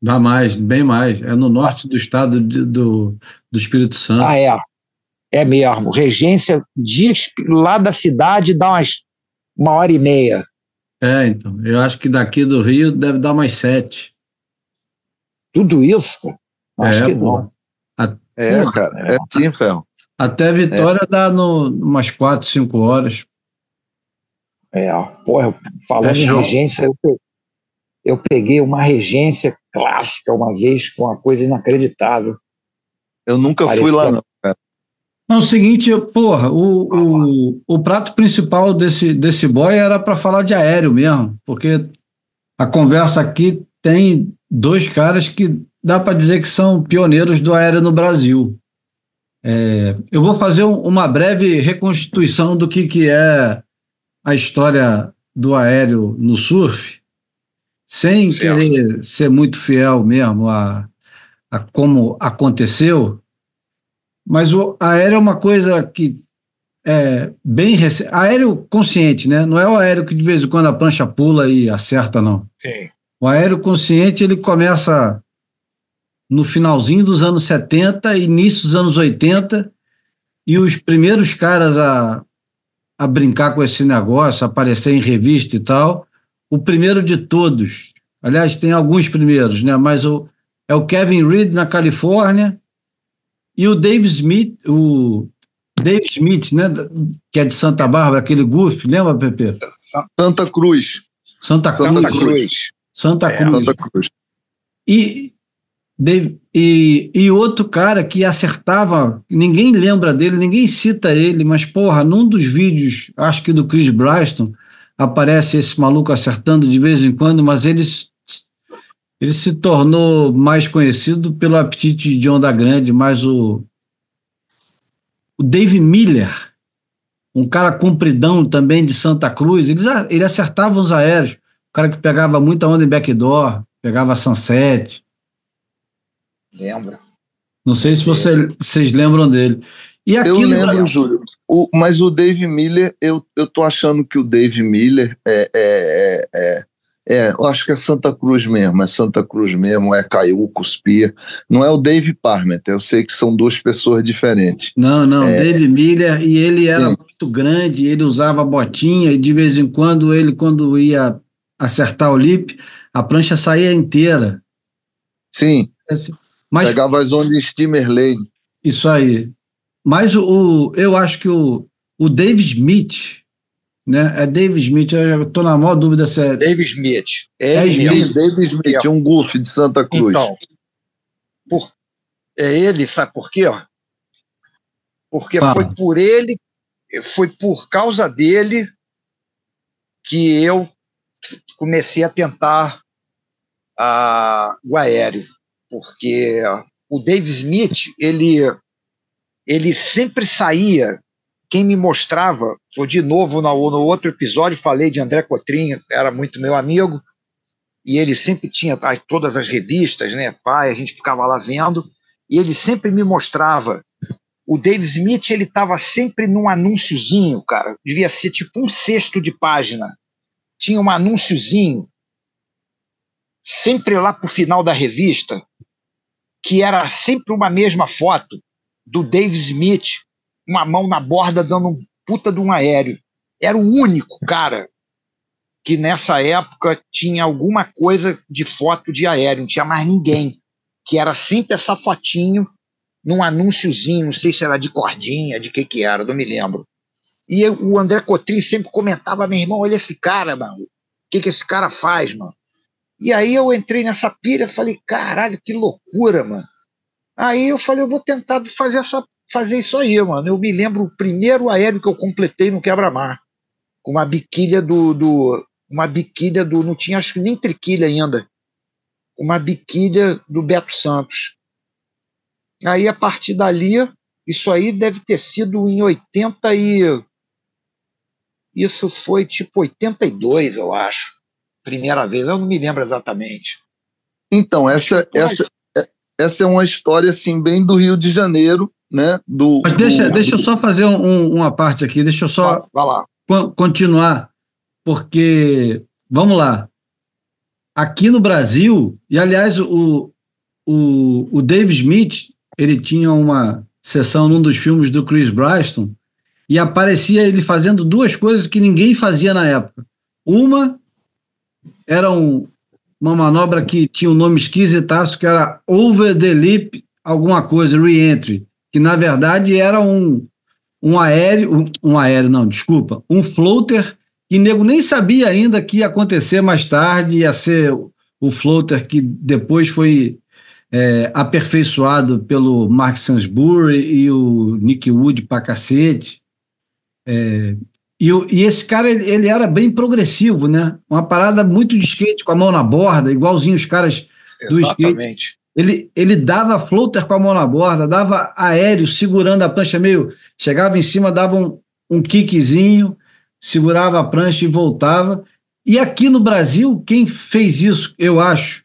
Dá mais, bem mais. É no norte do estado de, do, do Espírito Santo. Ah, é. É mesmo. Regência de, lá da cidade dá umas uma hora e meia. É, então. Eu acho que daqui do Rio deve dar mais sete. Tudo isso? Acho é, que não. A... É, cara. É, é sim, Ferro. Até Vitória é. dá no, umas quatro, cinco horas. É, porra, falando é em regência, eu peguei, eu peguei uma regência clássica uma vez, foi uma coisa inacreditável. Eu nunca Parece fui lá, não, cara. Não, o seguinte, porra, o, o, o prato principal desse, desse boy era para falar de aéreo mesmo, porque a conversa aqui tem dois caras que dá para dizer que são pioneiros do aéreo no Brasil. É, eu vou fazer uma breve reconstituição do que, que é a história do aéreo no surf, sem certo. querer ser muito fiel mesmo a, a como aconteceu. Mas o aéreo é uma coisa que é bem recente. Aéreo consciente, né? Não é o aéreo que de vez em quando a prancha pula e acerta, não. Sim. O aéreo consciente ele começa no finalzinho dos anos 70, início dos anos 80, e os primeiros caras a, a brincar com esse negócio, a aparecer em revista e tal, o primeiro de todos, aliás, tem alguns primeiros, né? Mas o, é o Kevin Reed na Califórnia e o Dave Smith, o Dave Smith, né? Que é de Santa Bárbara, aquele Goof, lembra, Pepe? Santa Cruz. Santa, Santa Cruz. Santa É, Cruz. Santa Cruz. E, Dave- e, e outro cara que acertava, ninguém lembra dele, ninguém cita ele, mas porra, num dos vídeos, acho que do Chris Bryston, aparece esse maluco acertando de vez em quando, mas ele, ele se tornou mais conhecido pelo apetite de onda grande, mas o, o Dave Miller, um cara compridão também de Santa Cruz, ele, ele acertava os aéreos, cara que pegava muita onda em backdoor, pegava sunset, Lembra? não sei se você- vocês lembram dele. E aqui Eu lembro, Brasil- Júlio. O, mas o Dave Miller, eu, eu tô achando que o Dave Miller é, é, é, é, é, eu acho que é Santa Cruz mesmo, é Santa Cruz mesmo, é Caiu, Cuspia. Não é o Dave Parmeter, eu sei que são duas pessoas diferentes. Não, não, É. Dave Miller, e ele era Sim. muito grande, ele usava botinha, e de vez em quando ele, quando ia acertar o lip, a prancha saía inteira. Sim, Mas pegava as ondas em Steamer Lane. isso aí. Mas o, o- eu acho que o, o Dave Smith, né? É Dave Smith, eu estou na maior dúvida se é. Dave Smith. É É ele Smith. Dave Smith, um goof de Santa Cruz. Então, por, é ele, sabe por quê? ó? Porque Fala. foi por ele, foi por causa dele que eu comecei a tentar a, o aéreo. Porque o Dave Smith, ele, ele sempre saía. Quem me mostrava, foi de novo no, no outro episódio, falei de André Cotrinha, era muito meu amigo e ele sempre tinha todas as revistas, né, pai, a gente ficava lá vendo, e ele sempre me mostrava. O Dave Smith, ele estava sempre num anúnciozinho, cara, devia ser tipo um sexto de página. Tinha um anúnciozinho, sempre lá pro final da revista, que era sempre uma mesma foto do Dave Smith, uma mão na borda dando um puta de um aéreo. Era o único cara que nessa época tinha alguma coisa de foto de aéreo, não tinha mais ninguém, que era sempre essa fotinho num anúnciozinho, não sei se era de cordinha, de que que era, não me lembro. E o André Cotrim sempre comentava, meu irmão, olha esse cara, mano, o que que esse cara faz, mano? E aí eu entrei nessa pilha, falei, caralho, que loucura, mano. Aí eu falei, eu vou tentar fazer, essa, fazer isso aí, mano. Eu me lembro o primeiro aéreo que eu completei no quebra-mar, com uma biquilha do, do, uma biquilha do, não tinha acho que nem triquilha ainda, uma biquilha do Beto Santos. Aí a partir dali, isso aí deve ter sido em 80 e isso foi tipo 82, eu acho. Primeira vez, eu não me lembro exatamente. Então, essa, essa, é- essa é uma história assim, bem do Rio de Janeiro, né? Do, Mas deixa, do- deixa eu só fazer um- uma parte aqui, deixa eu só Vai, vai lá. con- continuar, porque, vamos lá, aqui no Brasil, e aliás, o, o, o Dave Smith, ele tinha uma sessão num dos filmes do Chris Bryston, e aparecia ele fazendo duas coisas que ninguém fazia na época. Uma era um- uma manobra que tinha um nome esquisitaço, que era over the lip alguma coisa, re-entry, que na verdade era um, um aéreo, um, um aéreo não, desculpa, um floater que nego nem sabia ainda que ia acontecer mais tarde, ia ser o- floater que depois foi é, aperfeiçoado pelo Mark Sansbury e o Nick Wood pra cacete. É, e, e esse cara, ele, ele era bem progressivo, né? Uma parada muito de skate, com a mão na borda, igualzinho os caras do skate. Exatamente. ele, ele dava floater com a mão na borda, dava aéreo segurando a prancha meio. Chegava em cima, dava um, um kickzinho, segurava a prancha e voltava. E aqui no Brasil, quem fez isso, eu acho,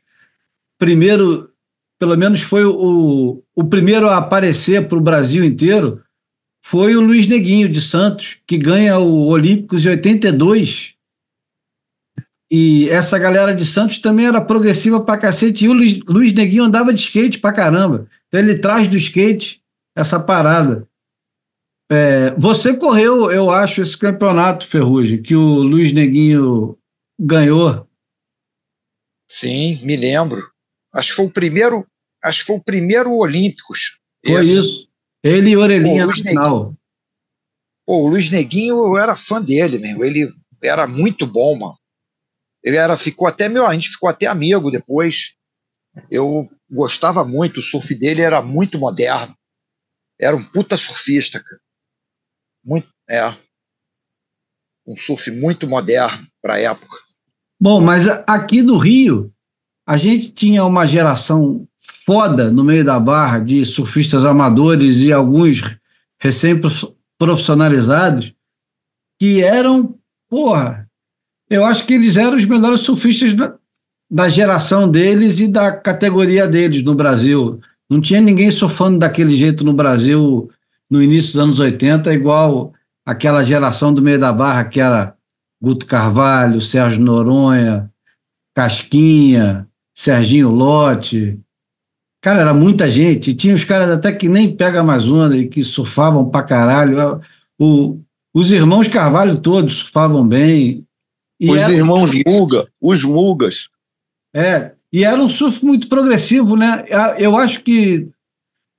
primeiro pelo menos foi o, o primeiro a aparecer para o Brasil inteiro, foi o Luiz Neguinho de Santos, que ganha o Olímpicos em 82. E essa galera de Santos também era progressiva pra cacete. E o Luiz, Luiz Neguinho andava de skate pra caramba. Então ele traz do skate essa parada. É, você correu, eu acho, esse campeonato, Ferrugem, que o Luiz Neguinho ganhou. Sim, me lembro. Acho que foi o primeiro, acho que foi o primeiro Olímpicos. Foi esse. isso. Ele e Orelhinha Pô, no final. Pô, o Luiz Neguinho, eu era fã dele, mesmo. Ele era muito bom, mano. Ele era, ficou até meu, a gente ficou até amigo depois. Eu gostava muito, o surf dele era muito moderno. Era um puta surfista, cara. Muito, é. Um surf muito moderno para a época. Bom, mas aqui no Rio, a gente tinha uma geração foda no meio da barra de surfistas amadores e alguns recém-profissionalizados que eram, porra, eu acho que eles eram os melhores surfistas da, da geração deles e da categoria deles no Brasil. Não tinha ninguém surfando daquele jeito no Brasil no início dos anos 80, igual aquela geração do meio da barra que era Guto Carvalho, Sérgio Noronha, Casquinha, Serginho Lote. Cara, era muita gente. Tinha os caras até que nem pega onda e que surfavam pra caralho. O, os irmãos Carvalho todos surfavam bem. Os era... irmãos Muga, os Mugas. É, e era um surf muito progressivo, né? Eu acho que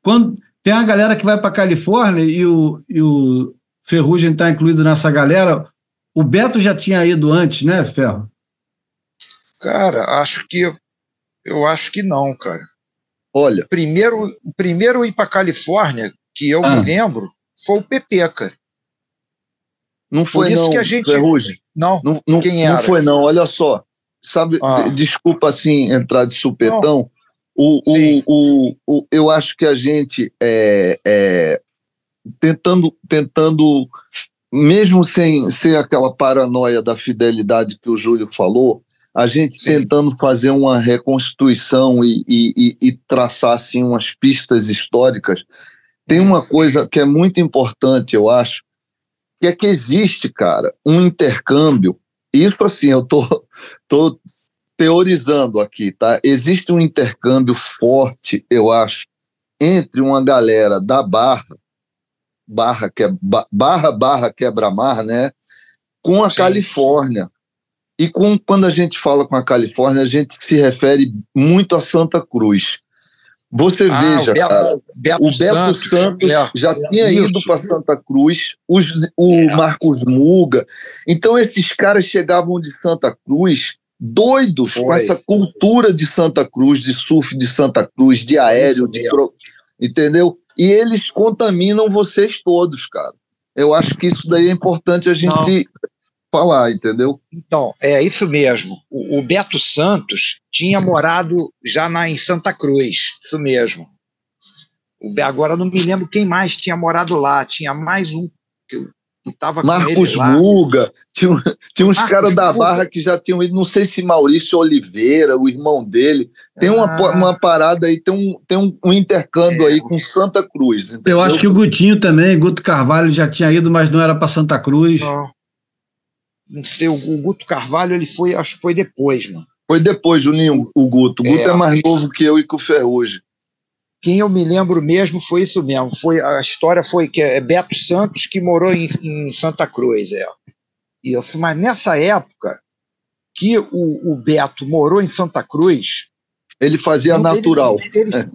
quando tem a galera que vai para Califórnia e o, e o Ferrugem está incluído nessa galera, o Beto já tinha ido antes, né, Ferro? Cara, acho que eu acho que não, cara. Olha, primeiro, o primeiro ir para Califórnia que eu ah. me lembro foi o cara. Não foi Por isso não, que a gente Ferrugem. Não, não, não, quem era? Não foi, não. Olha só. Sabe, ah. desculpa assim entrar de supetão. O, o, o, o, eu acho que a gente é, é, tentando, tentando, mesmo sem, sem aquela paranoia da fidelidade que o Júlio falou, a gente Sim. tentando fazer uma reconstituição e, e, e, traçar assim, umas pistas históricas, tem uma coisa que é muito importante, eu acho, que é que existe, cara, um intercâmbio. Isso assim, eu tô, tô teorizando aqui, tá? Existe um intercâmbio forte, eu acho, entre uma galera da Barra, Barra, que é, Barra, Barra Quebra-Mar, né? Com a Sim. Califórnia. E com, quando a gente fala com a Califórnia, a gente se refere muito a Santa Cruz. Você ah, veja, o Beto, cara, Beto, o Beto Santos, Santos já tinha ido para Santa Cruz, os, o é. Marcos Muga. Então, esses caras chegavam de Santa Cruz doidos Foi. com essa cultura de Santa Cruz, de surf de Santa Cruz, de aéreo, de pro... entendeu? E eles contaminam vocês todos, cara. Eu acho que isso daí é importante a gente falar, entendeu? Então, é isso mesmo. O, o Beto Santos tinha morado já na, em Santa Cruz, isso mesmo. O, agora não me lembro quem mais tinha morado lá, tinha mais um que estava Marcos Muga, tinha, tinha uns caras da Barra que já tinham ido, não sei se Maurício Oliveira, o irmão dele, tem ah. uma, uma parada aí, tem um, tem um, um intercâmbio é, aí com Santa Cruz. Entendeu? Eu acho que o Gutinho também, Guto Carvalho já tinha ido, mas não era para Santa Cruz. Não não sei, o Guto Carvalho, ele foi, acho que foi depois, mano. Foi depois, Juninho, o Guto. O Guto é, é mais novo que eu e que o Ferrugem. Quem eu me lembro mesmo foi isso mesmo. Foi, a história foi que é Beto Santos que morou em, em Santa Cruz. É. Isso, mas nessa época que o, o Beto morou em Santa Cruz. Ele fazia natural. Eles, eles,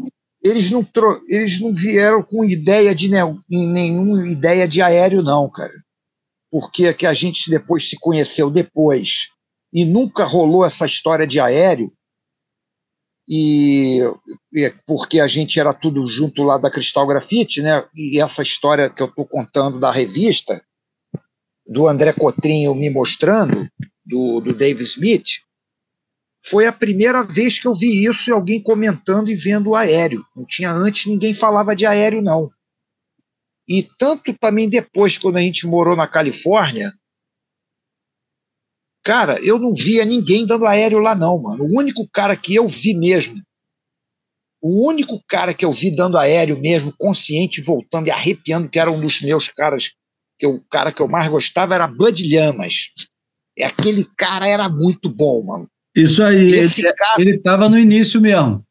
eles, não, eles não vieram com ideia de nenhuma ideia de aéreo, não, cara porque que a gente depois se conheceu depois e nunca rolou essa história de aéreo e, e porque a gente era tudo junto lá da Cristal Grafite, né? E essa história que eu estou contando da revista do André Cotrinho me mostrando do, do Dave Smith foi a primeira vez que eu vi isso e alguém comentando e vendo o aéreo. Não tinha antes ninguém falava de aéreo não. E tanto também depois, quando a gente morou na Califórnia, cara, eu não via ninguém dando aéreo lá, não, mano. O único cara que eu vi mesmo, O único cara que eu vi dando aéreo mesmo, consciente, voltando e arrepiando, que era um dos meus caras, que o cara que eu mais gostava era Bud Lhamas. É aquele cara era muito bom, mano. Isso aí, Esse ele, cara... ele tava no início mesmo.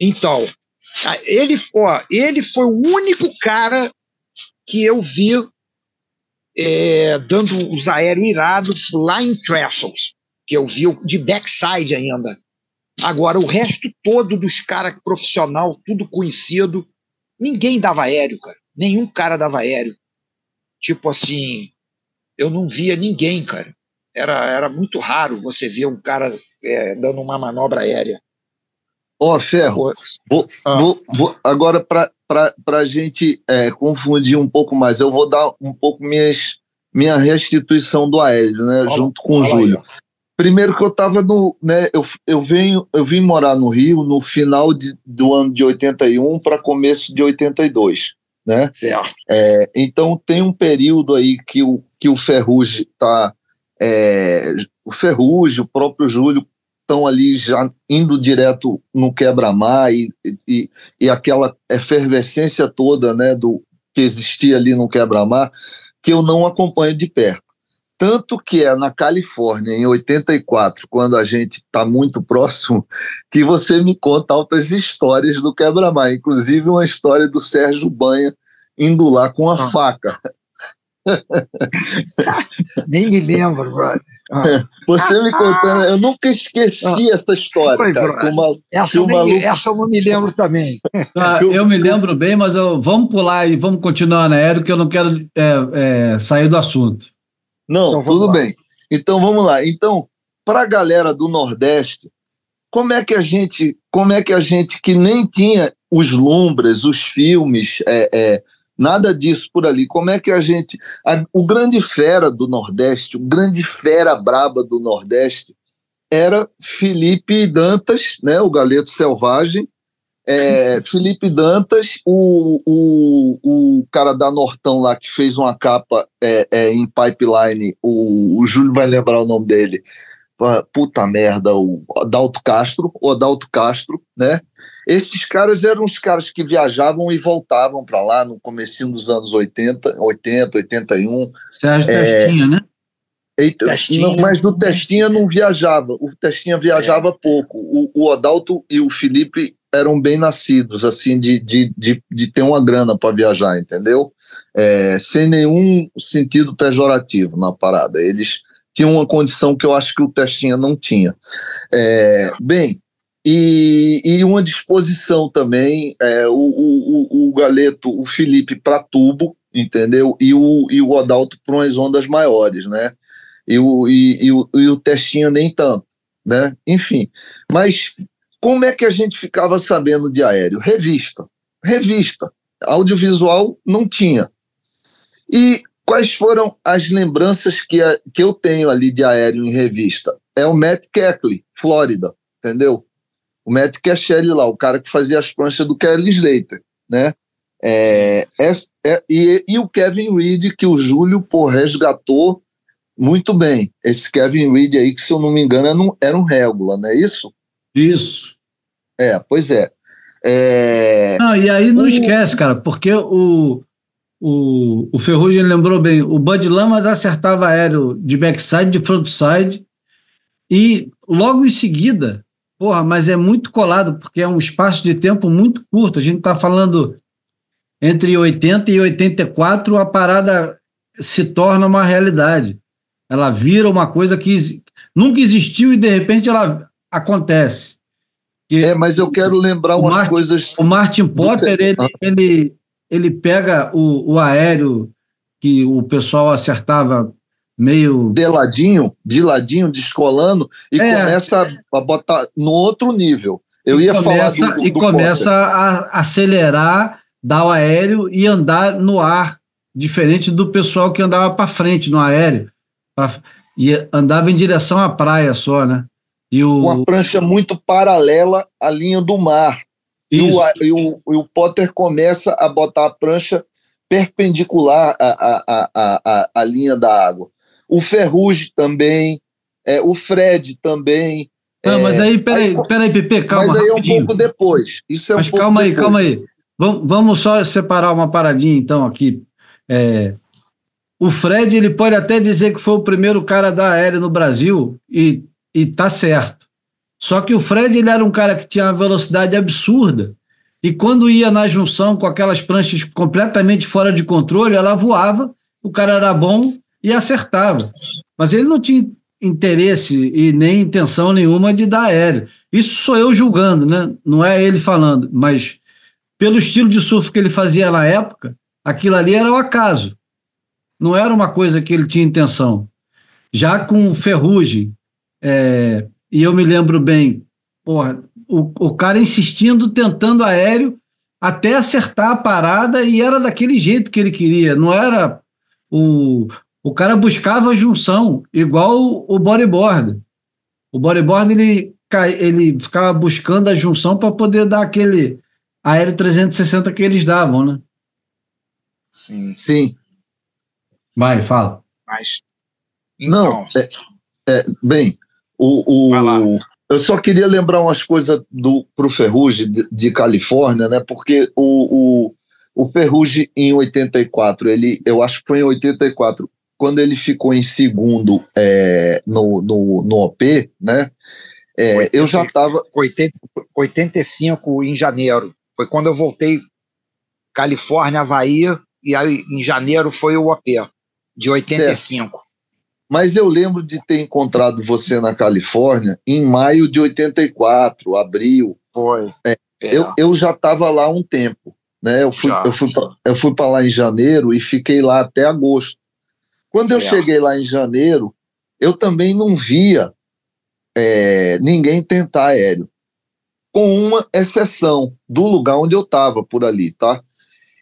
Então, ele, ó, ele foi o único cara que eu vi é, dando os aéreos irados lá em Trestles, que eu vi de backside ainda. Agora, o resto todo dos caras profissional, tudo conhecido, ninguém dava aéreo, cara. Nenhum cara dava aéreo. Tipo assim, eu não via ninguém, cara. Era, era muito raro você ver um cara é, dando uma manobra aérea. Ó, oh, Ferro, vou, ah. vou, vou, agora para a gente é, confundir um pouco mais, eu vou dar um pouco minhas, minha restituição do aéreo, né, junto com o Júlio. Primeiro que eu estava no, né, eu, eu venho, eu vim morar no Rio no final de, do ano de 81 para começo de 82, né? Certo. É, então tem um período aí que o que o Ferrugem tá é, o Ferrugem, o próprio Júlio estão ali já indo direto no quebra-mar e, e, e, aquela efervescência toda né, do que existia ali no quebra-mar, que eu não acompanho de perto. Tanto que é na Califórnia, em 84, quando a gente está muito próximo, que você me conta altas histórias do quebra-mar, inclusive uma história do Sérgio Banha indo lá com a ah. faca. Nem me lembro, brother. Ah. Você me contando, eu nunca esqueci ah. essa história. Foi, cara, uma, essa, eu maluco... essa eu não me lembro também. Ah, eu me lembro bem, mas eu, vamos pular e vamos continuar na aéreo, que eu não quero é, é, sair do assunto. Não, então, tudo lá. bem. Então vamos lá. Então, para a galera do Nordeste, como é que a gente, como é que a gente que nem tinha os lumbres, os filmes, é, é Nada disso por ali. Como é que a gente. A, o grande fera do Nordeste, o grande fera braba do Nordeste, era Felipe Dantas, né, o Galeto Selvagem. É, Felipe Dantas, o, o, o cara da Nortão lá que fez uma capa é, é, em pipeline, o, o Júlio vai lembrar o nome dele. Puta merda, o Adalto Castro, o Adalto Castro, né? Esses caras eram os caras que viajavam e voltavam para lá no começo dos anos 80, 80, 81. Sérgio é, Testinha, né? Eita, testinha. Não, mas no Testinha não viajava. O Testinha viajava é. pouco. O, o Odalto e o Felipe eram bem nascidos, assim, de, de, de, de ter uma grana para viajar, entendeu? É, sem nenhum sentido pejorativo na parada. Eles tinham uma condição que eu acho que o Testinha não tinha. É, bem, e, e uma disposição também, é, o, o, o Galeto, o Felipe para tubo, entendeu? E o, e o Odalto para umas ondas maiores, né? E o, e, e, o, e o Testinha nem tanto, né? Enfim, mas como é que a gente ficava sabendo de aéreo? Revista, revista, audiovisual não tinha. E quais foram as lembranças que, a, que eu tenho ali de aéreo em revista? É o Matt Keckley, Flórida, entendeu? o Matt Cashel lá, o cara que fazia as pranchas do Kelly Slater, né? É, é, é, e, e, o Kevin Reed, que o Júlio pô, resgatou muito bem. Esse Kevin Reed aí, que se eu não me engano, era um, era um régula, não é isso? Isso. É, pois é. é... Não, e aí não o... esquece, cara, porque o, o, o Ferrugem lembrou bem, o Bud Lamas acertava aéreo de backside, de frontside, e logo em seguida Porra, mas é muito colado, porque é um espaço de tempo muito curto. A gente está falando entre 80 e 84, a parada se torna uma realidade. Ela vira uma coisa que nunca existiu e de repente ela acontece. Que é, mas eu quero lembrar umas Martin, coisas. O Martin Potter, ele, ele, ele pega o, o aéreo que o pessoal acertava meio. De ladinho, de ladinho, descolando, e é. começa a botar no outro nível. Eu e ia começa, falar do, do E começa a acelerar, dar o aéreo e andar no ar, diferente do pessoal que andava para frente no aéreo. Pra, e andava em direção à praia só, né? E o... Uma prancha muito paralela à linha do mar. E o, e, o, e o Potter começa a botar a prancha perpendicular à, à, à, à, linha da água o Ferrugem também, é, o Fred também. Não, é, mas aí, peraí, aí, peraí, Pepe, calma. Mas aí rapidinho. é um pouco depois. Isso é mas um pouco calma aí, depois. calma aí. Vamos, vamos só separar uma paradinha, então, aqui. É, o Fred, ele pode até dizer que foi o primeiro cara da aérea no Brasil, e, e tá certo. Só que o Fred, ele era um cara que tinha uma velocidade absurda, e quando ia na junção com aquelas pranchas completamente fora de controle, ela voava, o cara era bom e acertava. Mas ele não tinha interesse e nem intenção nenhuma de dar aéreo. Isso sou eu julgando, né? Não é ele falando, mas pelo estilo de surf que ele fazia na época, aquilo ali era o acaso. Não era uma coisa que ele tinha intenção. Já com Ferrugem, é, e eu me lembro bem, porra, o, o cara insistindo, tentando aéreo, até acertar a parada, e era daquele jeito que ele queria. Não era o, o cara buscava a junção, igual o, bodyboard. O bodyboard ele, ele ficava buscando a junção para poder dar aquele aéreo 360 que eles davam, né? Sim. Sim. Vai, fala. Mas. Então... Não, é, é, bem, o, o, eu só queria lembrar umas coisas para o Ferrugem de, de, Califórnia, né? Porque o, o, o Ferrugem em 84, ele, eu acho que foi em 84, quando ele ficou em segundo é, no, no, no OP, né? É, 80, eu já estava. 85 em janeiro. Foi quando eu voltei Califórnia, Havaí, e aí em janeiro foi o OP, de 85. Certo. Mas eu lembro de ter encontrado você na Califórnia em maio de 84, abril. Foi. É, é. Eu, eu já estava lá há um tempo. Né? Eu fui, eu fui, eu fui para lá em janeiro e fiquei lá até agosto. Quando eu cheguei lá em janeiro, eu também não via é, ninguém tentar aéreo, com uma exceção do lugar onde eu estava por ali, tá?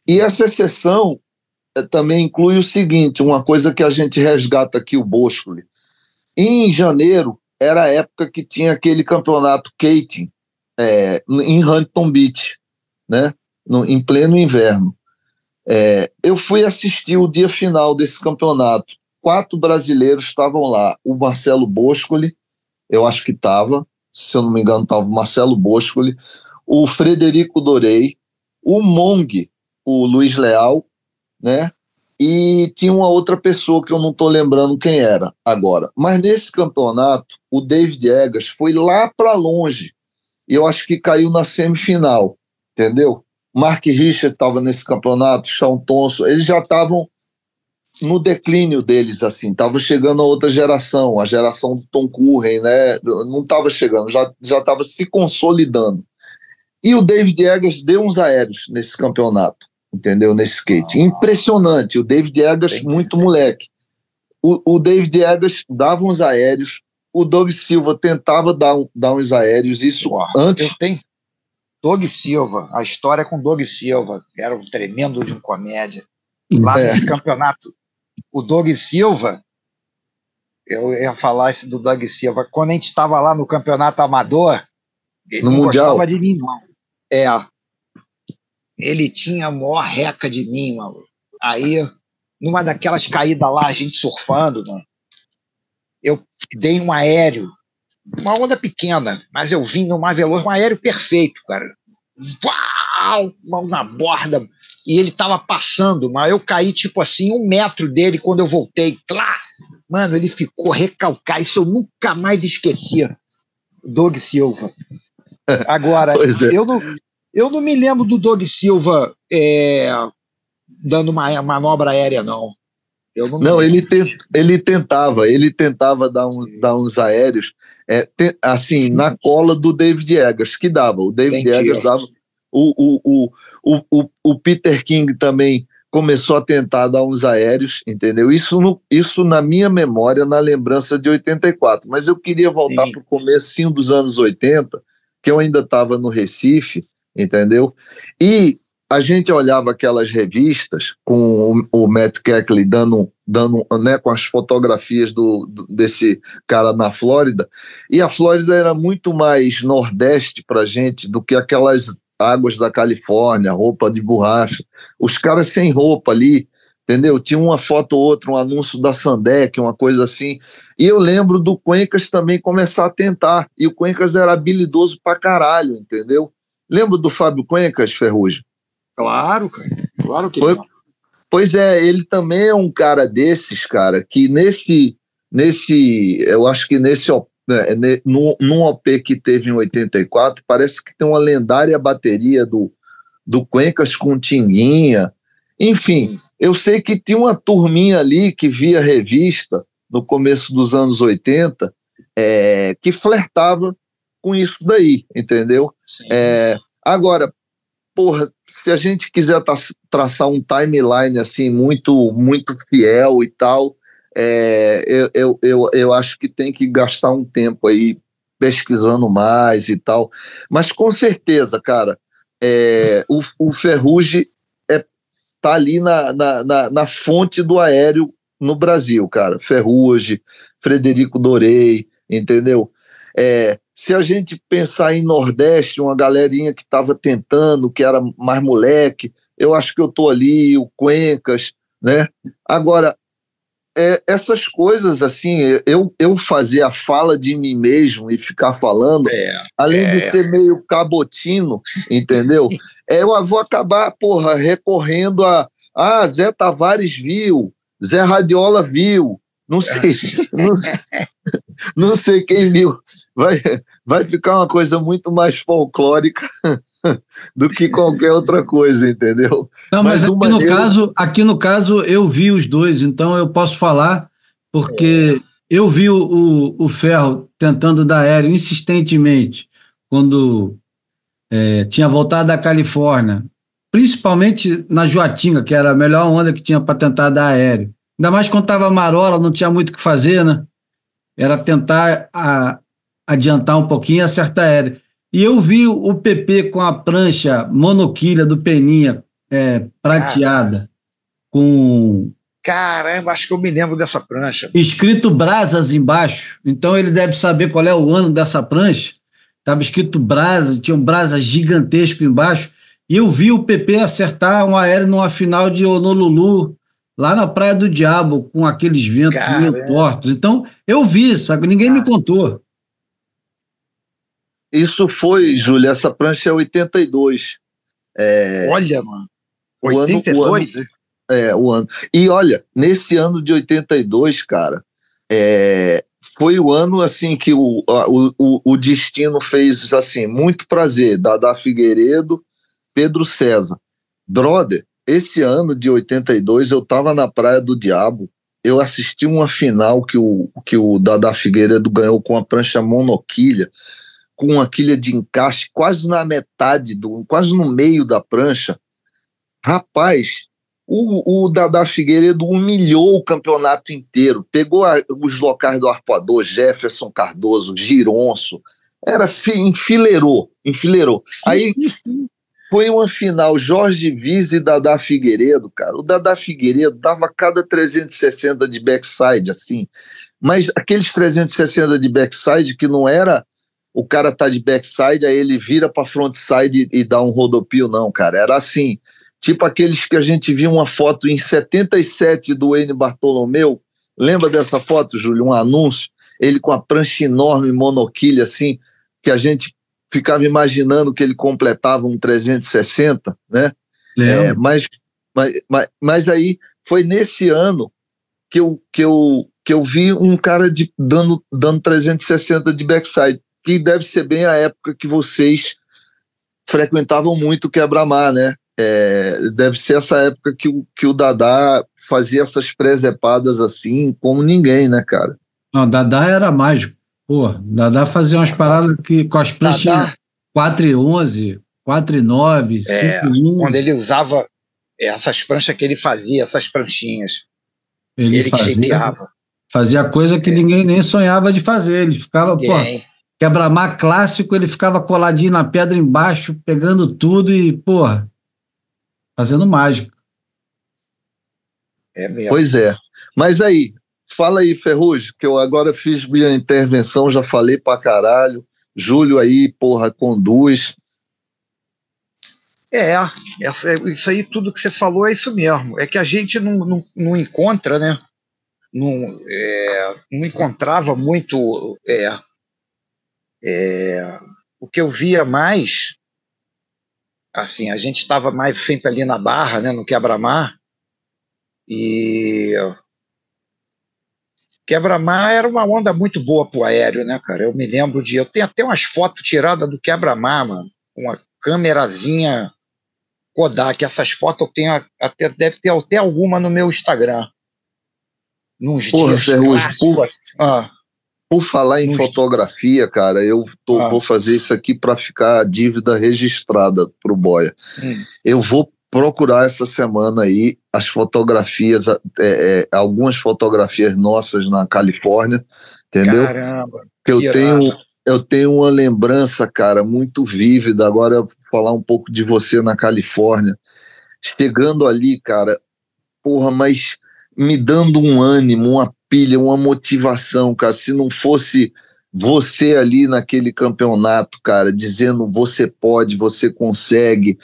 E essa exceção também inclui o seguinte, uma coisa que a gente resgata aqui o Boscoli. Em janeiro era a época que tinha aquele campeonato Kating é, em Huntington Beach, né? No, em pleno inverno. É, eu fui assistir o dia final desse campeonato. Quatro brasileiros estavam lá. O Marcelo Boscoli, eu acho que estava, se eu não me engano, estava o Marcelo Boscoli, o Frederico Dorei, o Mong, o Luiz Leal, né? E tinha uma outra pessoa que eu não estou lembrando quem era agora. Mas nesse campeonato, o David Egas foi lá para longe. Eu acho que caiu na semifinal, entendeu? Mark Richard estava nesse campeonato, Sean Thompson, eles já estavam no declínio deles, assim, estava chegando a outra geração, a geração do Tom Curren, né? Não estava chegando, já estava se consolidando. E o David Eggers deu uns aéreos nesse campeonato, entendeu? Nesse skate. Impressionante. O David Eggers, muito moleque. O, o David Eggers dava uns aéreos, o Doug Silva tentava dar, dar uns aéreos, isso antes. Eu tenho, Doug Silva, a história com Doug Silva, era um tremendo de um comédia. Lá é. nesse campeonato, o Doug Silva, eu ia falar isso do Doug Silva, quando a gente estava lá no campeonato amador, ele no não mundial. gostava de mim, não. É. Ele tinha a maior reca de mim, mano. Aí, numa daquelas caídas lá, a gente surfando, mano, eu dei um aéreo uma onda pequena, mas eu vim numa veloz, um aéreo perfeito, cara. Uau! Mão na borda. E ele tava passando, mas eu caí tipo assim, um metro dele quando eu voltei. Tlá! Mano, ele ficou recalcar. Isso eu nunca mais esquecia. Doug Silva. Agora, é. eu, não, eu não me lembro do Doug Silva é, dando uma manobra aérea, não. não, não ele, te, ele tentava, ele tentava dar, um, dar uns aéreos é, assim, na cola do David Eggers, que dava. O David Entendi. Eggers dava. O, o, o, o, o Peter King também começou a tentar dar uns aéreos, entendeu? Isso, no, isso na minha memória, na lembrança de 84. Mas eu queria voltar para o começo dos anos 80, que eu ainda estava no Recife, entendeu? E a gente olhava aquelas revistas com o, o Matt Keckley dando, dando né, com as fotografias do, desse cara na Flórida, e a Flórida era muito mais nordeste para gente do que aquelas águas da Califórnia, roupa de borracha. Os caras sem roupa ali, entendeu? Tinha uma foto ou outra, um anúncio da Sandec, uma coisa assim. E eu lembro do Cuencas também começar a tentar. E o Cuencas era habilidoso pra caralho, entendeu? Lembra do Fábio Cuencas, Ferrugem? Claro, cara. Claro que Foi, Pois é, ele também é um cara desses, cara, que nesse, nesse eu acho que nesse né, num, num OP que teve em 84, parece que tem uma lendária bateria do, do Cuencas com Tinguinha. Enfim, eu sei que tinha uma turminha ali que via revista no começo dos anos 80 é, que flertava com isso daí, entendeu? É, agora, porra, se a gente quiser traçar um timeline assim muito muito fiel e tal, é, eu, eu, eu, eu acho que tem que gastar um tempo aí pesquisando mais e tal. Mas com certeza, cara, é, o, o Ferrugem é, tá ali na, na, na, na, fonte do aéreo no Brasil, cara. Ferrugem, Frederico Dorei, entendeu? É, se a gente pensar em Nordeste, uma galerinha que estava tentando, que era mais moleque, eu acho que eu tô ali, o Cuencas, né? Agora, é, essas coisas, assim, eu, eu fazer a fala de mim mesmo e ficar falando, é, além é. de ser meio cabotino, entendeu? é, eu vou acabar, porra, recorrendo a. Ah, Zé Tavares viu, Zé Radiola viu, não sei, não sei, não sei quem viu vai, vai ficar uma coisa muito mais folclórica do que qualquer outra coisa, entendeu? Não, mas, mas aqui, maneiro... no caso, aqui no caso eu vi os dois, então eu posso falar, porque é. eu vi o, o, o, Ferro tentando dar aéreo insistentemente quando é, tinha voltado da Califórnia, principalmente na Joatinga, que era a melhor onda que tinha para tentar dar aéreo. Ainda mais quando estava marola, não tinha muito o que fazer, né? Era tentar a, adiantar um pouquinho e acertar aéreo. E eu vi o PP com a prancha monoquilha do Peninha é, prateada, com. Caramba, acho que eu me lembro dessa prancha. Escrito Brasas embaixo. Então ele deve saber qual é o ano dessa prancha. Estava escrito Brasa, tinha um brasa gigantesco embaixo. E eu vi o PP acertar um aéreo numa final de Honolulu, lá na Praia do Diabo, com aqueles ventos meio tortos. Então, eu vi, sabe? Ninguém me contou. Isso foi, Júlia, essa prancha é 82. É, olha, mano. 82? O ano, o ano, é, o ano. E olha, nesse ano de 82, cara, é, foi o ano assim que o, o, o destino fez assim, muito prazer, Dada Figueiredo, Pedro César. Brother, esse ano de 82 eu tava na Praia do Diabo, eu assisti uma final que o, que o Dada Figueiredo ganhou com a prancha monoquilha com uma quilha de encaixe quase na metade, do, quase no meio da prancha. Rapaz, o, o Dada Figueiredo humilhou o campeonato inteiro, pegou a, os locais do arpoador, Jefferson Cardoso, Gironço, era enfileirou, enfileirou. Aí foi uma final Jorge Viz e Dada Figueiredo, cara. O Dada Figueiredo dava cada 360 de backside, assim, mas aqueles 360 de backside que não era o cara tá de backside, aí ele vira para frontside e, e dá um rodopio, não, cara. Era assim, tipo aqueles que a gente viu uma foto em 77 do N Bartolomeu. Lembra dessa foto, Júlio? Um anúncio, ele com a prancha enorme, monoquilha, assim, que a gente ficava imaginando que ele completava um 360, né? É, mas, mas, mas, mas aí foi nesse ano que eu, que eu, que eu vi um cara de, dando, dando 360 de backside que deve ser bem a época que vocês frequentavam muito o quebra-mar, né? É, deve ser essa época que o, que o Dadá fazia essas presepadas assim, como ninguém, né, cara? Não, Dadá era mágico. Pô, Dadá fazia umas paradas que, com as pranchas 4 e 11, 4 e 9, é, 5 e 1. Quando ele usava essas pranchas que ele fazia, essas pranchinhas. Ele, ele fazia, fazia coisa que é. ninguém nem sonhava de fazer. Ele ficava, ninguém. pô, Quebra-mar clássico, ele ficava coladinho na pedra embaixo, pegando tudo e, porra, fazendo mágica. É mesmo. Pois é. Mas aí, fala aí, Ferrugem, que eu agora fiz minha intervenção, já falei pra caralho. Júlio aí, porra, conduz. É, essa, isso aí, tudo que você falou é isso mesmo. É que a gente não, não, não encontra, né? Não, é, não encontrava muito. É, é, o que eu via mais, assim, a gente estava mais sempre ali na barra, né, no quebra-mar, e quebra-mar era uma onda muito boa pro aéreo, né, cara? Eu me lembro de. Eu tenho até umas fotos tiradas do quebra-mar, mano, com uma câmerazinha Kodak. Essas fotos eu tenho até. Deve ter até alguma no meu Instagram. Nos Porra, dias Ferrugem, por, ah, por falar em fotografia, cara, eu tô, ah. vou fazer isso aqui para ficar a dívida registrada pro Boia. Hum. Eu vou procurar essa semana aí as fotografias, é, é, algumas fotografias nossas na Califórnia, entendeu? Caramba! Que eu tenho, eu tenho uma lembrança, cara, muito vívida. Agora eu vou falar um pouco de você na Califórnia. Chegando ali, cara, porra, mas me dando um ânimo, uma pilha, uma motivação, cara. Se não fosse você ali naquele campeonato, cara, dizendo você pode, você consegue,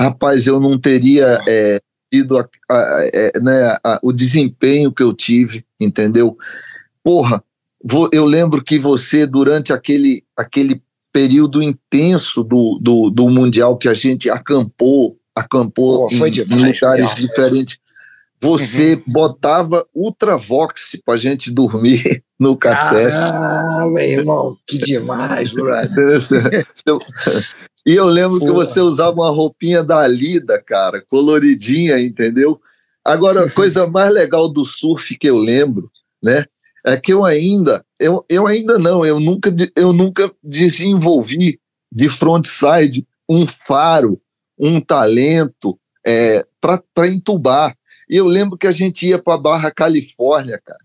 rapaz, eu não teria é, tido a, a, é, né, a, o desempenho que eu tive, entendeu? Porra, vou, eu lembro que você, durante aquele, aquele período intenso do, do, do Mundial que a gente acampou, acampou Pô, em, em, lugares diferentes, você uhum. botava Ultravox pra gente dormir no cassete. Ah, meu irmão, que demais, brother. E eu lembro Porra. que você usava uma roupinha da Lida, cara, coloridinha, entendeu? Agora, a coisa mais legal do surf que eu lembro, né? É que eu ainda, eu, eu ainda não, eu nunca, eu nunca desenvolvi de frontside um faro, um talento é, para entubar. E eu lembro que a gente ia para Barra Califórnia, cara.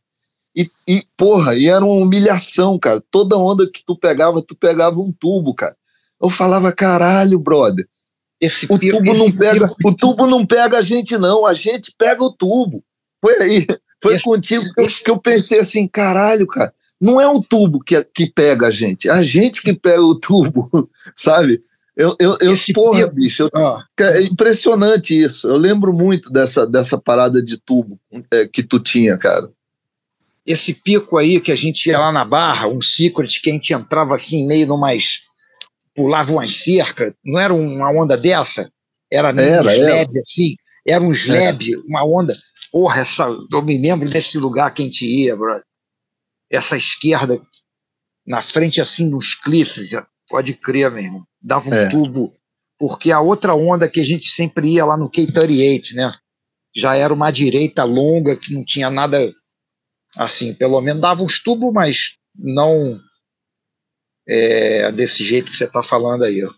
E, e, porra, e era uma humilhação, cara. Toda onda que tu pegava, tu pegava um tubo, cara. Eu falava, caralho, brother. Esse o tubo não pega, o tubo não pega a gente não, a gente pega o tubo. Foi aí, foi esse, contigo que eu, que eu pensei assim, caralho, cara. Não é o tubo que, que pega a gente, é a gente que pega o tubo, sabe? Eu, eu, eu porra, bicho, eu, ah. é impressionante isso. Eu lembro muito dessa, dessa parada de tubo é, que tu tinha, cara. Esse pico aí que a gente ia lá na barra, um secret que a gente entrava assim meio no mais pulava umas cercas, não era uma onda dessa? Era meio era, slab, era. assim, era um slab, era. uma onda. Porra, essa, eu me lembro desse lugar que a gente ia, bro. Essa esquerda, na frente, assim, nos cliffs, pode crer, meu irmão. Dava um é. tubo, porque a outra onda que a gente sempre ia lá no K38, né? Já era uma direita longa, que não tinha nada, assim, pelo menos dava uns tubos, mas não é, desse jeito que você está falando aí. Ó.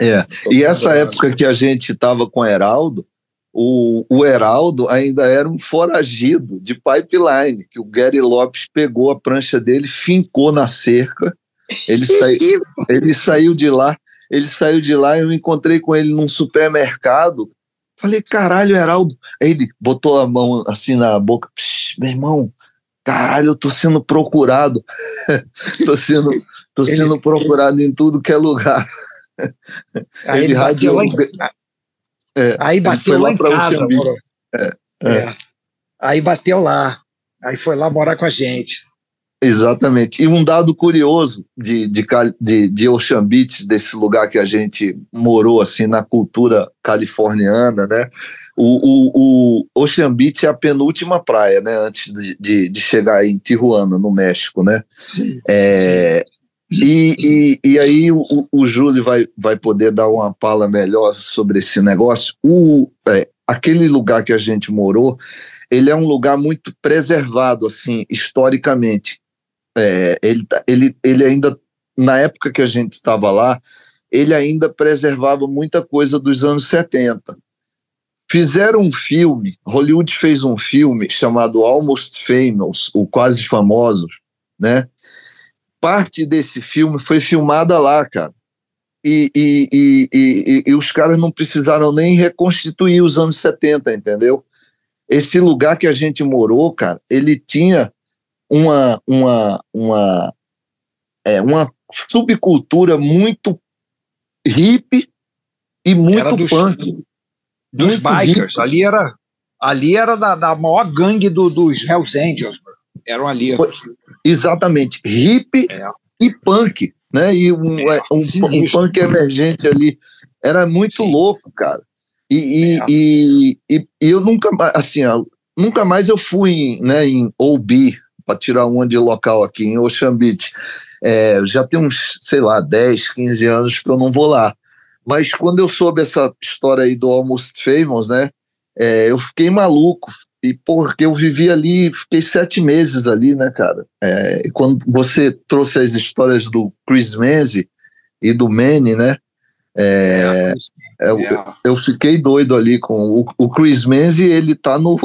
É, e essa época que a gente estava com o Heraldo, o, o Heraldo ainda era um foragido de pipeline, que o Gary Lopes pegou a prancha dele, fincou na cerca, ele, sai, ele saiu de lá, ele saiu de lá, eu encontrei com ele num supermercado, falei, caralho, Heraldo, aí ele botou a mão assim na boca, meu irmão, caralho, eu tô sendo procurado, tô sendo Tô ele, sendo procurado ele... em tudo que é lugar. Aí ele, bateu lá em... é, aí bateu lá, lá em casa. É, é, é. Aí bateu lá. Aí foi lá morar com a gente. Exatamente. E um dado curioso de, de, de, de Ocean Beach, desse lugar que a gente morou, assim, na cultura californiana, né? O, o, o Ocean Beach é a penúltima praia, né? Antes de, de, de chegar em Tijuana, no México, né? Sim, é, sim. E, e, e aí o, o Júlio vai, vai poder dar uma pala melhor sobre esse negócio. O, é, aquele lugar que a gente morou, ele é um lugar muito preservado, assim, historicamente. É, ele, tá, ele, ele ainda, na época que a gente estava lá, ele ainda preservava muita coisa dos anos 70. Fizeram um filme, Hollywood fez um filme chamado Almost Famous, o Quase Famosos, né? parte desse filme foi filmada lá, cara. E, e, e, e, e os caras não precisaram nem reconstituir os anos 70, entendeu? Esse lugar que a gente morou, cara, ele tinha uma, uma, uma, é, uma subcultura muito hippie E muito dos, punk. Dos muito bikers. Ali era, ali era da, da maior gangue do, dos Hells Angels. Eram ali. Exatamente. Hip é. e punk. Né? E um, é, um, um, punk emergente ali. Era muito Sim. louco, cara. E, e, é. e, e, eu nunca, assim, nunca mais eu fui em, né, em OB, para tirar uma de local aqui, em Ocean Beach. É, já tem uns, sei lá, 10, 15 anos que eu não vou lá. Mas quando eu soube essa história aí do Almost Famous, né, é, eu fiquei maluco. E porque eu vivi ali, fiquei sete meses ali, né, cara? É, e quando você trouxe as histórias do Chris Menzi e do Manny, né? É, é, eu, eu, fiquei doido ali com o, o Chris Menzi, ele tá no,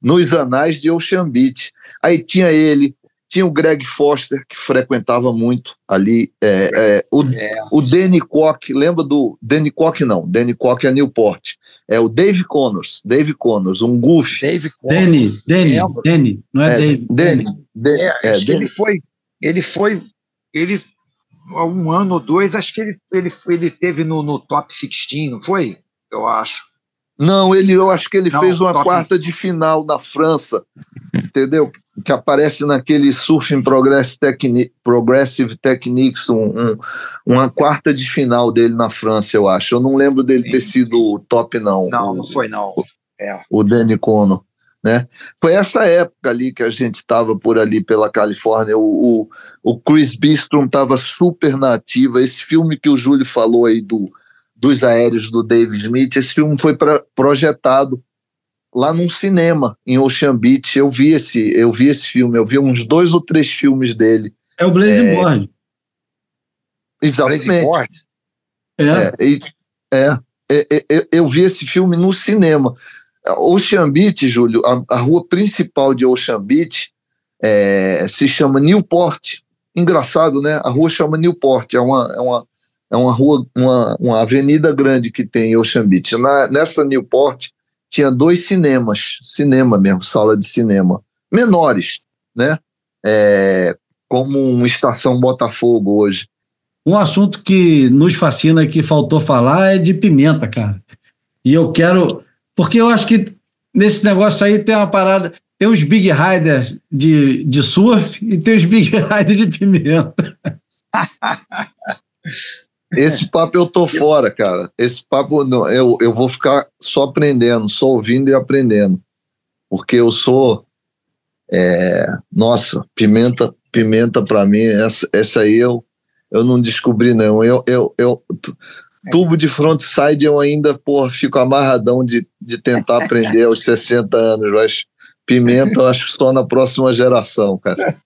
nos anais de Ocean Beach. Aí tinha ele, tinha o Greg Foster, que frequentava muito ali, é, é, o, é. o Danny Koch, lembra do Danny Koch não, Danny Koch é Newport, é o Dave Connors, Dave Connors, um goof. Dave Connors. Danny, Danny, Danny, não é, é Dave. Danny, Danny, é, é, Danny. ele foi, ele foi, ele há um ano ou dois, acho que ele, ele, ele teve no, no top 16, não foi? Eu acho. Não, ele, eu acho que ele não, fez uma top... quarta de final na França, entendeu? Que aparece naquele Surfing Progressive, Techni Progressive Techniques, um, um, uma quarta de final dele na França, eu acho. Eu não lembro dele Sim. ter sido top, não. Não, não foi, não. É. O Danny Cono. Né? Foi essa época ali que a gente estava por ali pela Califórnia. O, o, o Chris Bistrom estava super nativa. Esse filme que o Júlio falou aí do, dos aéreos do David Smith, esse filme foi pra, projetado lá num cinema em Ocean Beach. Eu vi esse, eu vi esse filme, eu vi uns dois ou três filmes dele. É o Blazing é, Board. Exatamente. É. É, é, é, é, eu vi esse filme no cinema. Ocean Beach, Júlio, a, a rua principal de Ocean Beach é, se chama Newport. Engraçado, né? A rua chama Newport, é uma, é uma, é uma rua, uma, uma avenida grande que tem em Ocean Beach. Na, nessa Newport tinha dois cinemas, cinema mesmo, sala de cinema, menores, né? É, como uma estação Botafogo hoje. Um assunto que nos fascina e que faltou falar é de pimenta, cara. E eu quero porque eu acho que nesse negócio aí tem uma parada. Tem os Big Riders de, de surf e tem os Big Riders de pimenta. Esse papo eu tô fora, cara. Esse papo eu, eu vou ficar só aprendendo, só ouvindo e aprendendo. Porque eu sou. É, nossa, pimenta, pimenta para mim, essa, essa aí eu, eu não descobri, não. Eu, eu, eu, Tubo de frontside eu ainda, pô, fico amarradão de, de tentar aprender aos 60 anos, mas pimenta eu acho só na próxima geração, cara.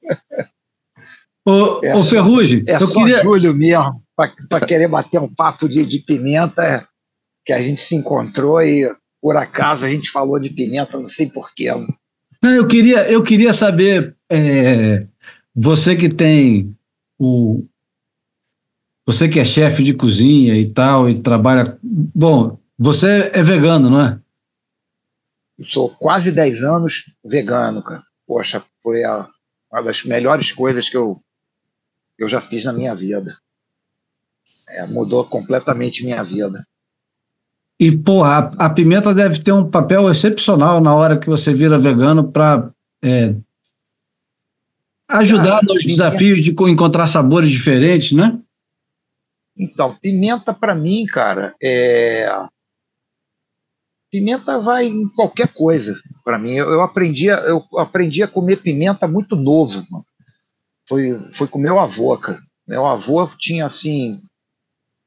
Ô, é ô Ferrugem, é eu só queria... Júlio mesmo, para querer bater um papo de, de pimenta, que a gente se encontrou e por acaso a gente falou de pimenta, não sei porquê. Não, eu queria, eu queria saber, é, você que tem o, você que é chefe de cozinha e tal, e trabalha. Bom, você é vegano, não é? sou quase 10 anos vegano, cara. Poxa, foi a, uma das melhores coisas que eu, eu já fiz na minha vida. É, mudou completamente minha vida. E, porra, a, a, pimenta deve ter um papel excepcional na hora que você vira vegano para é, ajudar ah, nos desafios de encontrar sabores diferentes, né? Então, pimenta para mim, cara, é. Pimenta vai em qualquer coisa para mim. Eu, eu, aprendi, a, eu aprendi a comer pimenta muito novo. Mano. Foi, foi com meu avô, cara. Meu avô tinha assim,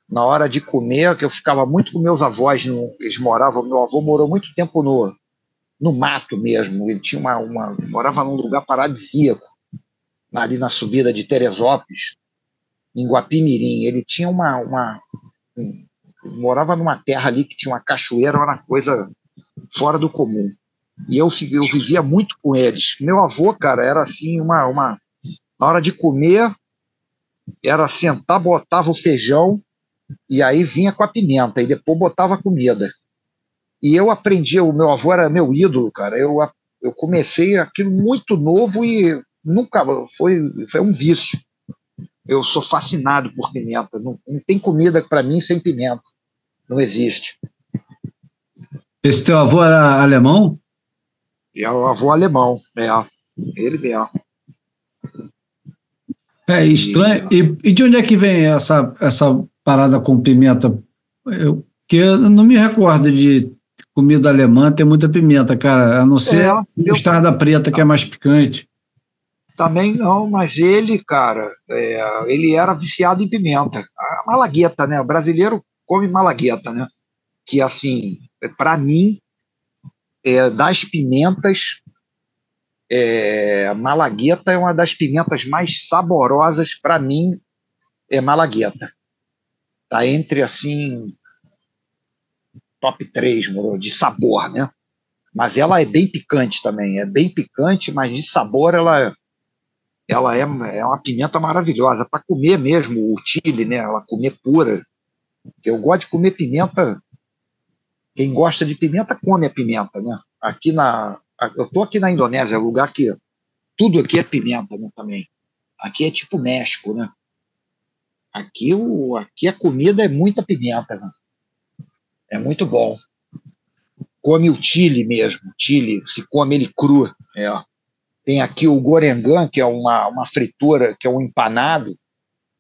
na hora de comer, que eu ficava muito com meus avós, no, eles moravam, meu avô morou muito tempo no, no mato mesmo. Ele tinha uma, uma morava num lugar paradisíaco, ali na subida de Teresópolis em Guapimirim. Ele tinha uma. uma um, morava numa terra ali que tinha uma cachoeira, era uma coisa fora do comum. E eu, eu vivia muito com eles. Meu avô, cara, era assim, uma. uma na hora de comer, era sentar, botava o feijão e aí vinha com a pimenta, e depois botava comida. E eu aprendi, o meu avô era meu ídolo, cara. Eu, eu comecei aquilo muito novo e nunca foi, foi um vício eu sou fascinado por pimenta. Não, não tem comida para mim sem pimenta. Não existe. Esse teu avô era alemão? É o avô alemão, é. Ele mesmo. É estranho. E, e de onde é que vem essa, essa parada com pimenta? Eu, que eu não me recordo de comida alemã ter muita pimenta, cara, a não ser é, mostarda eu... preta, que é mais picante. Também não, mas ele, cara, é, ele era viciado em pimenta. A malagueta, né? O brasileiro come malagueta, né? Que, assim, para mim, é, das pimentas, é, malagueta é uma das pimentas mais saborosas para mim, é malagueta. Tá entre, assim, top 3 de sabor, né? Mas ela é bem picante também, é bem picante, mas de sabor ela ela é, é uma pimenta maravilhosa para comer mesmo o chile, né? Ela comer pura. Eu gosto de comer pimenta. Quem gosta de pimenta come a pimenta, né? Aqui na eu tô aqui na Indonésia, lugar que tudo aqui é pimenta, né, também. Aqui é tipo México, né? Aqui o aqui a comida é muita pimenta, né? É muito bom. Come o chile mesmo, chile, se come ele cru, é. Tem aqui o gorengan, que é uma, uma fritura, que é um empanado,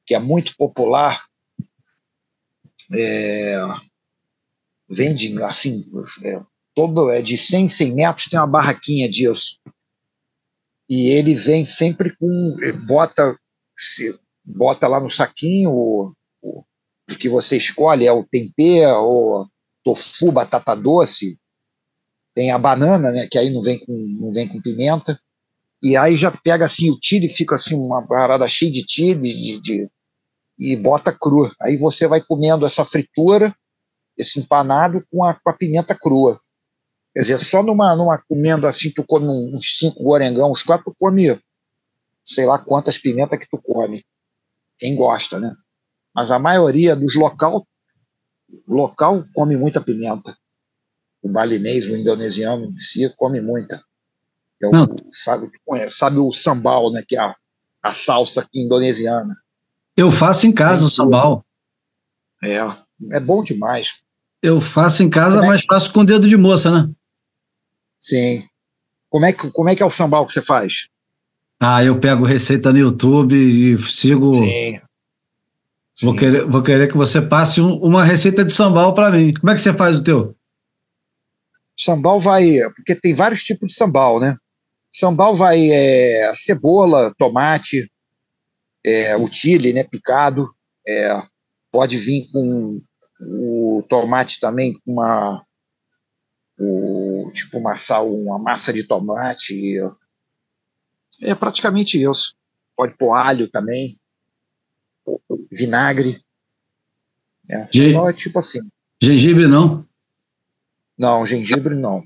que é muito popular. É, vende assim, é, todo é de 100 100 metros tem uma barraquinha disso. E ele vem sempre com bota se, bota lá no saquinho o, o, o que você escolhe é o tempero, o tofu, batata doce, tem a banana, né, que aí não vem com não vem com pimenta. E aí já pega assim o tiro e fica assim uma parada cheia de tiro de, de, e bota cru. Aí você vai comendo essa fritura, esse empanado com a, com a pimenta crua. Quer dizer, só numa, numa comendo assim, tu come uns cinco gorengão, uns quatro, tu come sei lá quantas pimentas que tu come. Quem gosta, né? Mas a maioria dos local, local come muita pimenta. O balinês, o indonesiano em si, come muita. É o, sabe, sabe o sambal, né? Que é a, a salsa indonesiana. Eu faço em casa o sambal. É, é bom demais. Eu faço em casa, é mas faço com dedo de moça, né? Sim. Como é, que, como é que é o sambal que você faz? Ah, eu pego receita no YouTube e sigo. Sim. Vou, Sim. Querer, vou querer que você passe um, uma receita de sambal para mim. Como é que você faz o teu? Sambal vai. Porque tem vários tipos de sambal, né? Sambal vai é, cebola, tomate, é, o chile, né, picado. É, pode vir com o tomate também com uma o, tipo uma, sal, uma massa de tomate. É praticamente isso. Pode pôr alho também, vinagre. É, sambal é tipo assim. Gengibre não? Não, gengibre não.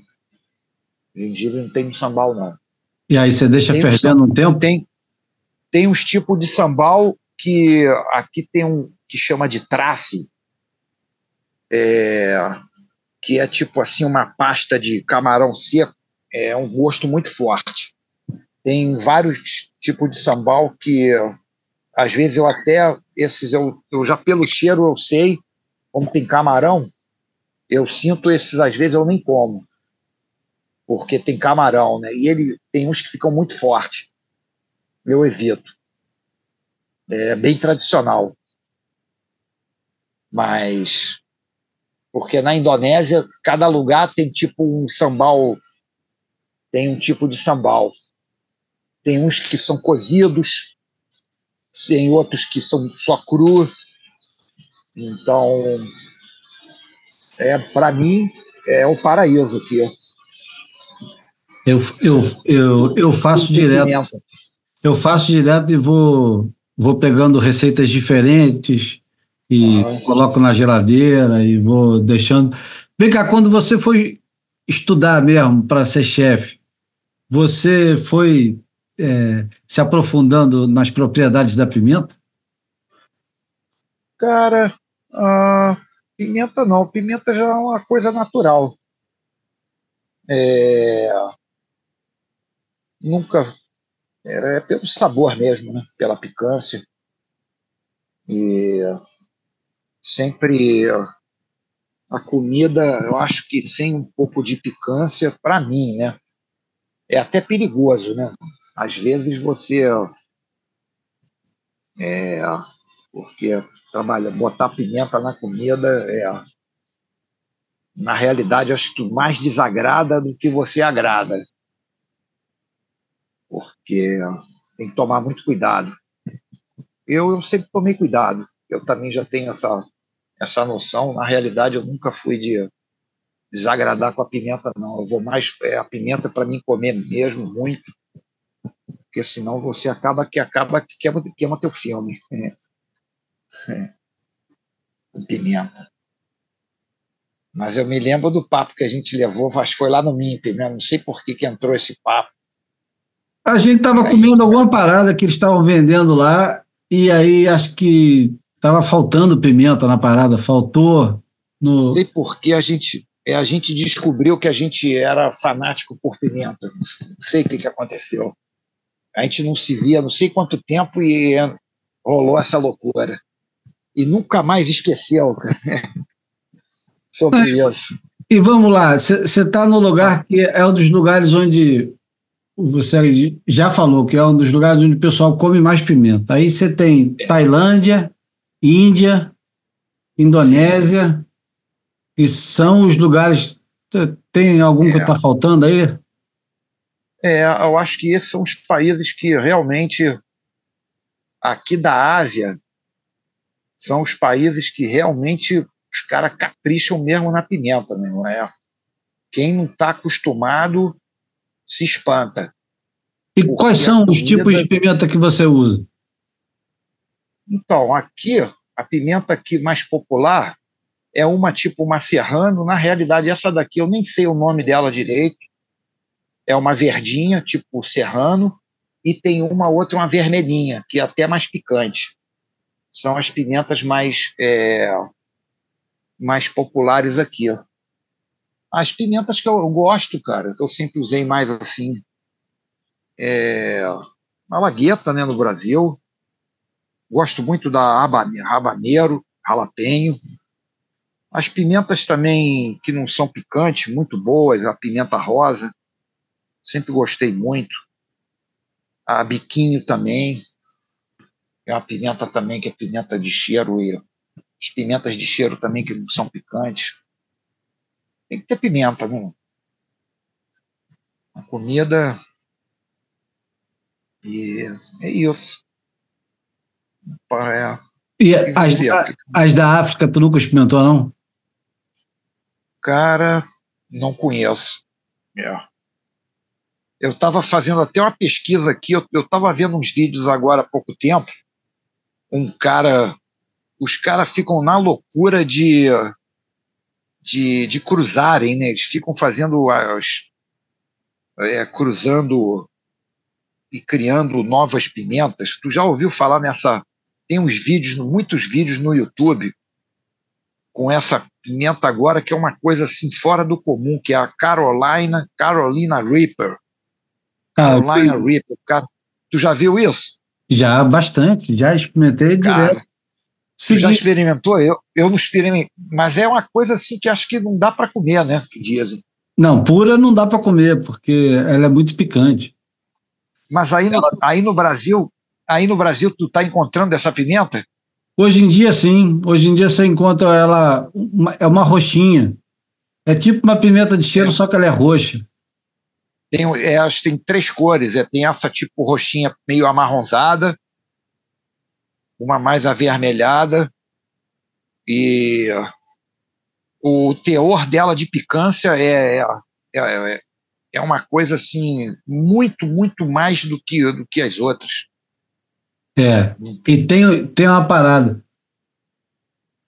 Gengibre não tem no sambal, não. E aí você deixa tem fervendo um tempo? Tem, tem uns tipos de sambal que aqui tem um que chama de trace, é, que é tipo assim uma pasta de camarão seco, é um gosto muito forte. Tem vários tipos de sambal que às vezes eu até esses eu, eu já pelo cheiro eu sei como tem camarão, eu sinto esses às vezes eu nem como porque tem camarão, né? E ele tem uns que ficam muito fortes. Eu evito. É bem tradicional. Mas porque na Indonésia cada lugar tem tipo um sambal, tem um tipo de sambal. Tem uns que são cozidos, tem outros que são só cru. Então, é para mim é o paraíso aqui. Eu, eu, eu, eu faço direto. Eu faço direto e vou, vou pegando receitas diferentes e ah. coloco na geladeira e vou deixando. Vem cá, quando você foi estudar mesmo para ser chefe, você foi é, se aprofundando nas propriedades da pimenta? Cara, a pimenta não. Pimenta já é uma coisa natural. É, nunca. Era pelo sabor mesmo, né? pela picância. E sempre a comida, eu acho que sem um pouco de picância, para mim, né? É até perigoso, né? Às vezes você. É, porque trabalha, botar pimenta na comida é. Na realidade, acho que mais desagrada do que você agrada. Porque tem que tomar muito cuidado. Eu, eu sempre tomei cuidado. Eu também já tenho essa, essa noção. Na realidade, eu nunca fui de desagradar com a pimenta, não. Eu vou mais. É, a pimenta para mim comer mesmo muito. Porque senão você acaba que acaba que queima, queima teu filme. É. É. Pimenta. Mas eu me lembro do papo que a gente levou, acho que foi lá no MIMP, né? Não sei por que, que entrou esse papo. A gente estava comendo alguma parada que eles estavam vendendo lá, e aí acho que estava faltando pimenta na parada, faltou no. Não sei por que a gente, é, a gente descobriu que a gente era fanático por pimenta. Não sei o que, que aconteceu. A gente não se via não sei quanto tempo e rolou essa loucura. E nunca mais esqueceu, sobre isso. E vamos lá, você está no lugar que é um dos lugares onde você já falou que é um dos lugares onde o pessoal come mais pimenta. Aí você tem é. Tailândia, Índia, Indonésia, Sim. que são os lugares. Tem algum é. que está faltando aí? É, eu acho que esses são os países que realmente, aqui da Ásia, são os países que realmente os caras capricham mesmo na pimenta, né? não é? Quem não está acostumado se espanta. E quais são os tipos de pimenta que você usa? Então, aqui, a pimenta aqui mais popular é uma tipo uma serrano. Na realidade, essa daqui eu nem sei o nome dela direito. É uma verdinha, tipo serrano, e tem uma outra, uma vermelhinha, que é até mais picante. São as pimentas mais, é, mais populares aqui. As pimentas que eu gosto, cara, que eu sempre usei mais assim, é malagueta, né, no Brasil. Gosto muito da habanero, jalapeño. As pimentas também que não são picantes, muito boas, a pimenta rosa, sempre gostei muito. A biquinho também, é uma pimenta também que é pimenta de cheiro e as pimentas de cheiro também que não são picantes. Tem que ter pimenta, né? A comida. E é isso. É, e as, as da África, tu nunca experimentou, não? Cara, não conheço. É. Eu estava fazendo até uma pesquisa aqui, eu estava vendo uns vídeos agora há pouco tempo. Um cara. Os caras ficam na loucura de de, de cruzarem, né? Eles ficam fazendo as. É, cruzando e criando novas pimentas. Tu já ouviu falar nessa. Tem uns vídeos, muitos vídeos no YouTube com essa pimenta agora que é uma coisa assim fora do comum, que é a Carolina, Carolina Reaper. Ah, Carolina Reaper. Tu já viu isso? Já, bastante. Já experimentei Cara, direto. Você já experimentou? Eu, eu não experimentei, mas é uma coisa assim que acho que não dá para comer, né? Dizem. Não, pura não dá para comer, porque ela é muito picante. Mas aí no, aí no Brasil, aí no Brasil tu está encontrando essa pimenta? Hoje em dia sim, hoje em dia você encontra ela, uma, é uma roxinha. É tipo uma pimenta de cheiro, é. só que ela é roxa. Tem, é, acho que tem três cores, é, tem essa tipo roxinha meio amarronzada, uma mais avermelhada e o teor dela de picância é, é, é, é uma coisa assim muito muito mais do que do que as outras. É. E tem tem uma parada.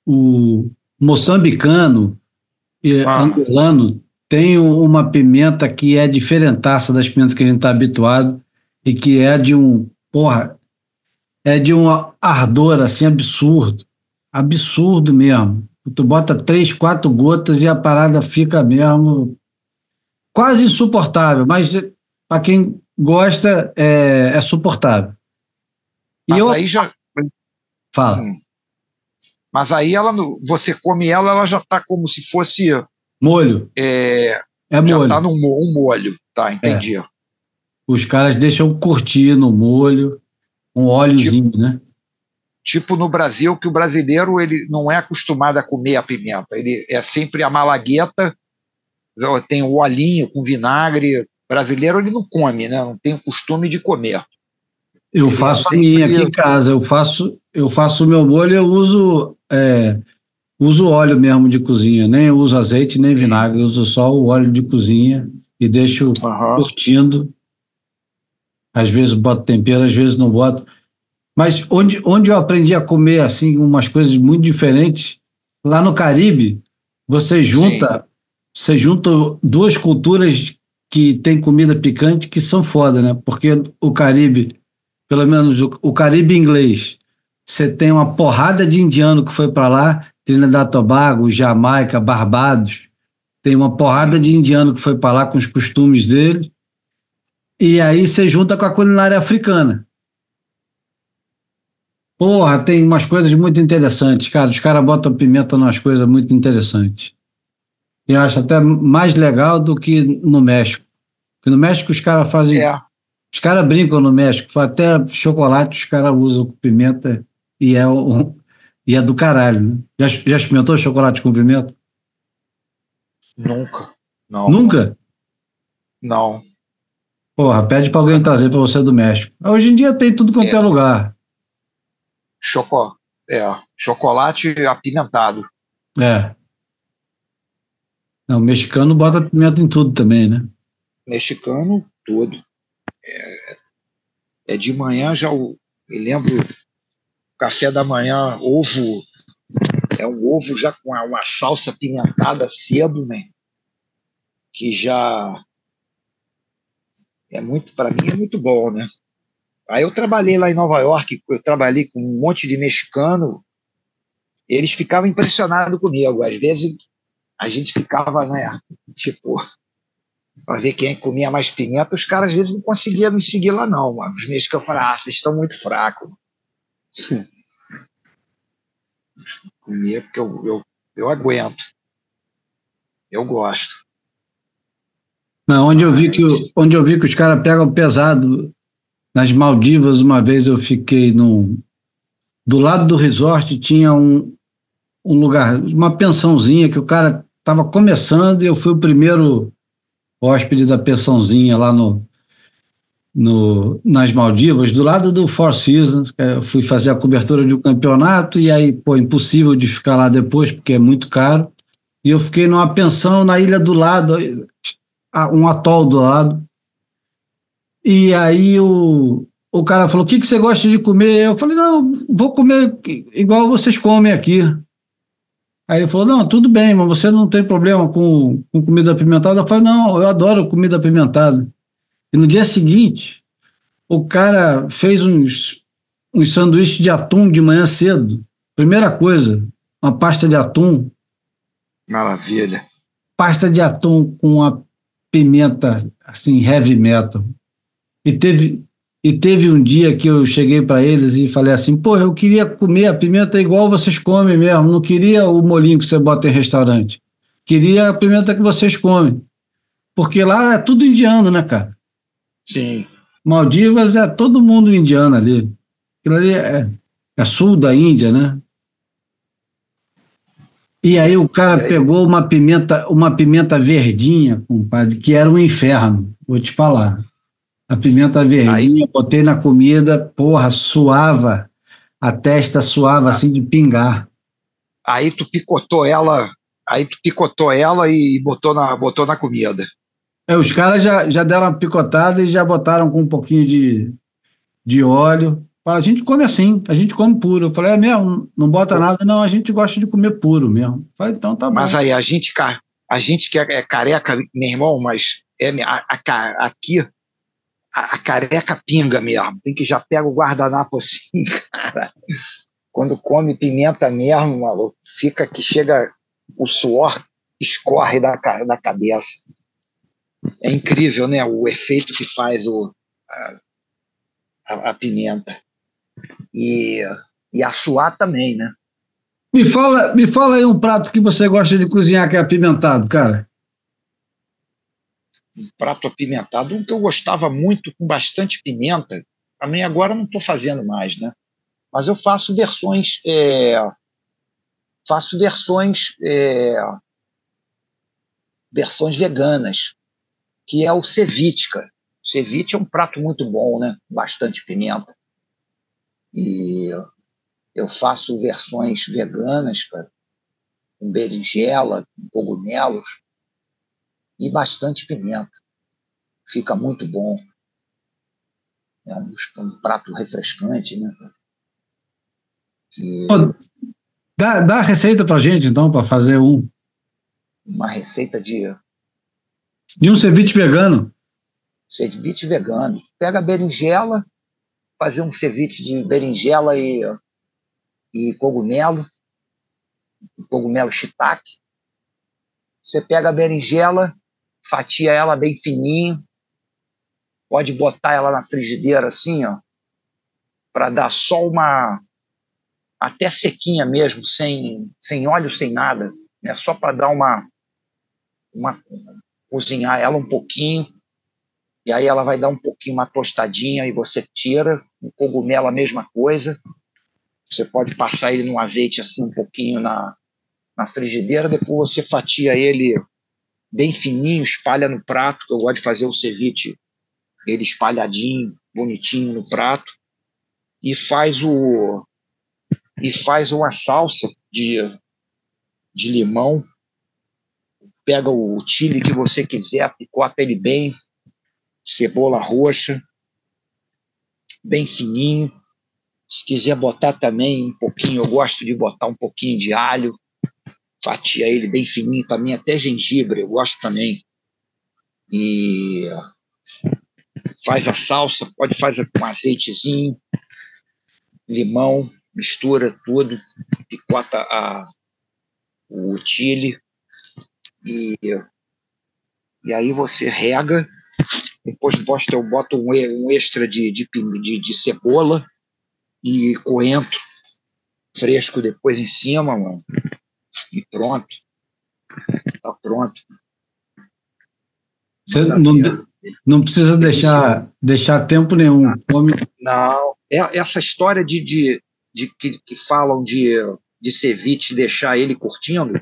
O moçambicano e ah. angolano tem uma pimenta que é diferentaça das pimentas que a gente está habituado e que é de um porra é de um ardor assim absurdo, absurdo mesmo. Tu bota três, quatro gotas e a parada fica mesmo quase insuportável, mas para quem gosta é, é suportável. E mas eu aí já fala. Hum. Mas aí ela, você come ela, ela já está como se fosse molho. É, é já molho. está num um molho, tá? Entendi. É. Os caras deixam curtir no molho, um óleozinho, tipo, né? Tipo no Brasil, que o brasileiro ele não é acostumado a comer a pimenta. Ele é sempre a malagueta, tem o olhinho com vinagre. Brasileiro ele não come, né? Não tem o costume de comer. Eu ele faço a minha aqui em casa. Eu faço, eu faço o meu molho. Eu uso, é, uso óleo mesmo de cozinha. Nem uso azeite nem vinagre. Uso só o óleo de cozinha e deixo uhum. curtindo. Às vezes boto tempero, às vezes não boto. Mas onde, onde eu aprendi a comer assim umas coisas muito diferentes, lá no Caribe, você junta, Sim. você junta duas culturas que tem comida picante que são foda, né? Porque o Caribe, pelo menos o, o Caribe inglês, você tem uma porrada de indiano que foi para lá, Trinidad Tobago, Jamaica, Barbados, tem uma porrada de indiano que foi para lá com os costumes dele. E aí você junta com a culinária africana. Porra, tem umas coisas muito interessantes, cara. Os caras botam pimenta nas coisas muito interessantes. Eu acho até mais legal do que no México. Porque no México os caras fazem. É. Os caras brincam no México, até chocolate os caras usam pimenta e é, um, e é do caralho. Né? Já, já experimentou chocolate com pimenta? Nunca. Não. Nunca? Não. Porra, pede pra alguém trazer pra você do México. Hoje em dia tem tudo quanto é, é lugar choco, é, chocolate apimentado. É. Não, o mexicano bota pimenta em tudo também, né? Mexicano, tudo. É, é de manhã já o. Me lembro, café da manhã, ovo. É um ovo já com uma salsa apimentada cedo, né? Que já. É muito, para mim, é muito bom, né? Aí eu trabalhei lá em Nova York, eu trabalhei com um monte de mexicano, eles ficavam impressionados comigo. Às vezes a gente ficava, né, tipo, para ver quem comia mais pimenta, os caras às vezes não conseguiam me seguir lá, não, mano. Os mexicanos falaram, ah, vocês estão muito fracos. Comia porque eu, eu, eu aguento. Eu gosto. Não, onde eu vi que, onde eu vi que os caras pegam pesado nas Maldivas, uma vez eu fiquei no. Do lado do resort tinha um, um lugar, uma pensãozinha que o cara estava começando e eu fui o primeiro hóspede da pensãozinha lá no, no, nas Maldivas, do lado do Four Seasons. Eu fui fazer a cobertura de um campeonato e aí, pô, impossível de ficar lá depois porque é muito caro. E eu fiquei numa pensão na ilha do lado, um atol do lado. E aí o, o cara falou: O que, que você gosta de comer? Eu falei: Não, vou comer igual vocês comem aqui. Aí ele falou: Não, tudo bem, mas você não tem problema com, com comida apimentada? Eu falei: Não, eu adoro comida apimentada. E no dia seguinte, o cara fez uns, uns sanduíches de atum de manhã cedo. Primeira coisa, uma pasta de atum. Maravilha. Pasta de atum com a pimenta, assim, heavy metal. E teve, e teve um dia que eu cheguei para eles e falei assim: pô, eu queria comer a pimenta igual vocês comem mesmo, não queria o molinho que você bota em restaurante. Queria a pimenta que vocês comem. Porque lá é tudo indiano, né, cara? Sim. Maldivas é todo mundo indiano ali. Aquilo ali é, é sul da Índia, né? E aí o cara pegou uma pimenta, uma pimenta verdinha, compadre, que era um inferno, vou te falar. A pimenta verdinha, Aí, botei na comida, porra, suava. A testa suava assim de pingar. Aí tu picotou ela, aí tu picotou ela e botou na, botou na comida. É, os caras já, já deram uma picotada e já botaram com um pouquinho de, de óleo. A gente come assim, a gente come puro. Eu falei, é mesmo, não bota nada, não, a gente gosta de comer puro mesmo. Eu falei, então tá bom. Mas aí a gente, a gente que é careca, meu irmão, mas é, a, a, aqui a, a, careca pinga mesmo. Tem que já pega o guardanapo assim, cara. Quando come pimenta mesmo, maluco, fica que chega o suor escorre da, da cabeça. É incrível, né? O efeito que faz o, a, a, a pimenta. E, e a suar também, né? Me fala, me fala aí um prato que você gosta de cozinhar que é apimentado, cara. Um prato apimentado, um que eu gostava muito com bastante pimenta. Também agora não estou fazendo mais, né? Mas eu faço versões, é, faço versões, é, versões veganas, que é o ceviche, cara. Ceviche é um prato muito bom, né? Bastante pimenta. E eu faço versões veganas, cara, com berinjela, com cogumelos e bastante pimenta. Fica muito bom. É um, um prato refrescante, né? E... Dá, dá a receita pra gente, então, para fazer um. Uma receita de. De um ceviche vegano. Ceviche vegano. Pega a berinjela, fazer um ceviche de berinjela e e cogumelo, cogumelo shiitake. Você pega a berinjela, fatia ela bem fininho, pode botar ela na frigideira assim, ó, para dar só uma até sequinha mesmo, sem sem óleo, sem nada, né? Só para dar uma uma cozinhar ela um pouquinho. E aí ela vai dar um pouquinho uma tostadinha e você tira, o cogumelo a mesma coisa. Você pode passar ele no azeite assim um pouquinho na, na frigideira, depois você fatia ele bem fininho, espalha no prato, eu gosto de fazer o ceviche ele espalhadinho, bonitinho no prato, e faz o e faz uma salsa de, de limão, pega o chile que você quiser, picota ele bem, cebola roxa, bem fininho, se quiser botar também um pouquinho, eu gosto de botar um pouquinho de alho, fatia ele bem fininho também, até gengibre, eu gosto também. E faz a salsa, pode fazer com azeitezinho, limão, mistura tudo, picota a, o chile e, e aí você rega, depois bosta, eu boto um, um extra de, de, de, de cebola, e coentro fresco depois em cima, mano. E pronto. Tá pronto. Você não, não precisa deixar, deixar tempo nenhum. Come... Não. É, essa história de, de, de que, que falam de, de ceviche deixar ele curtindo,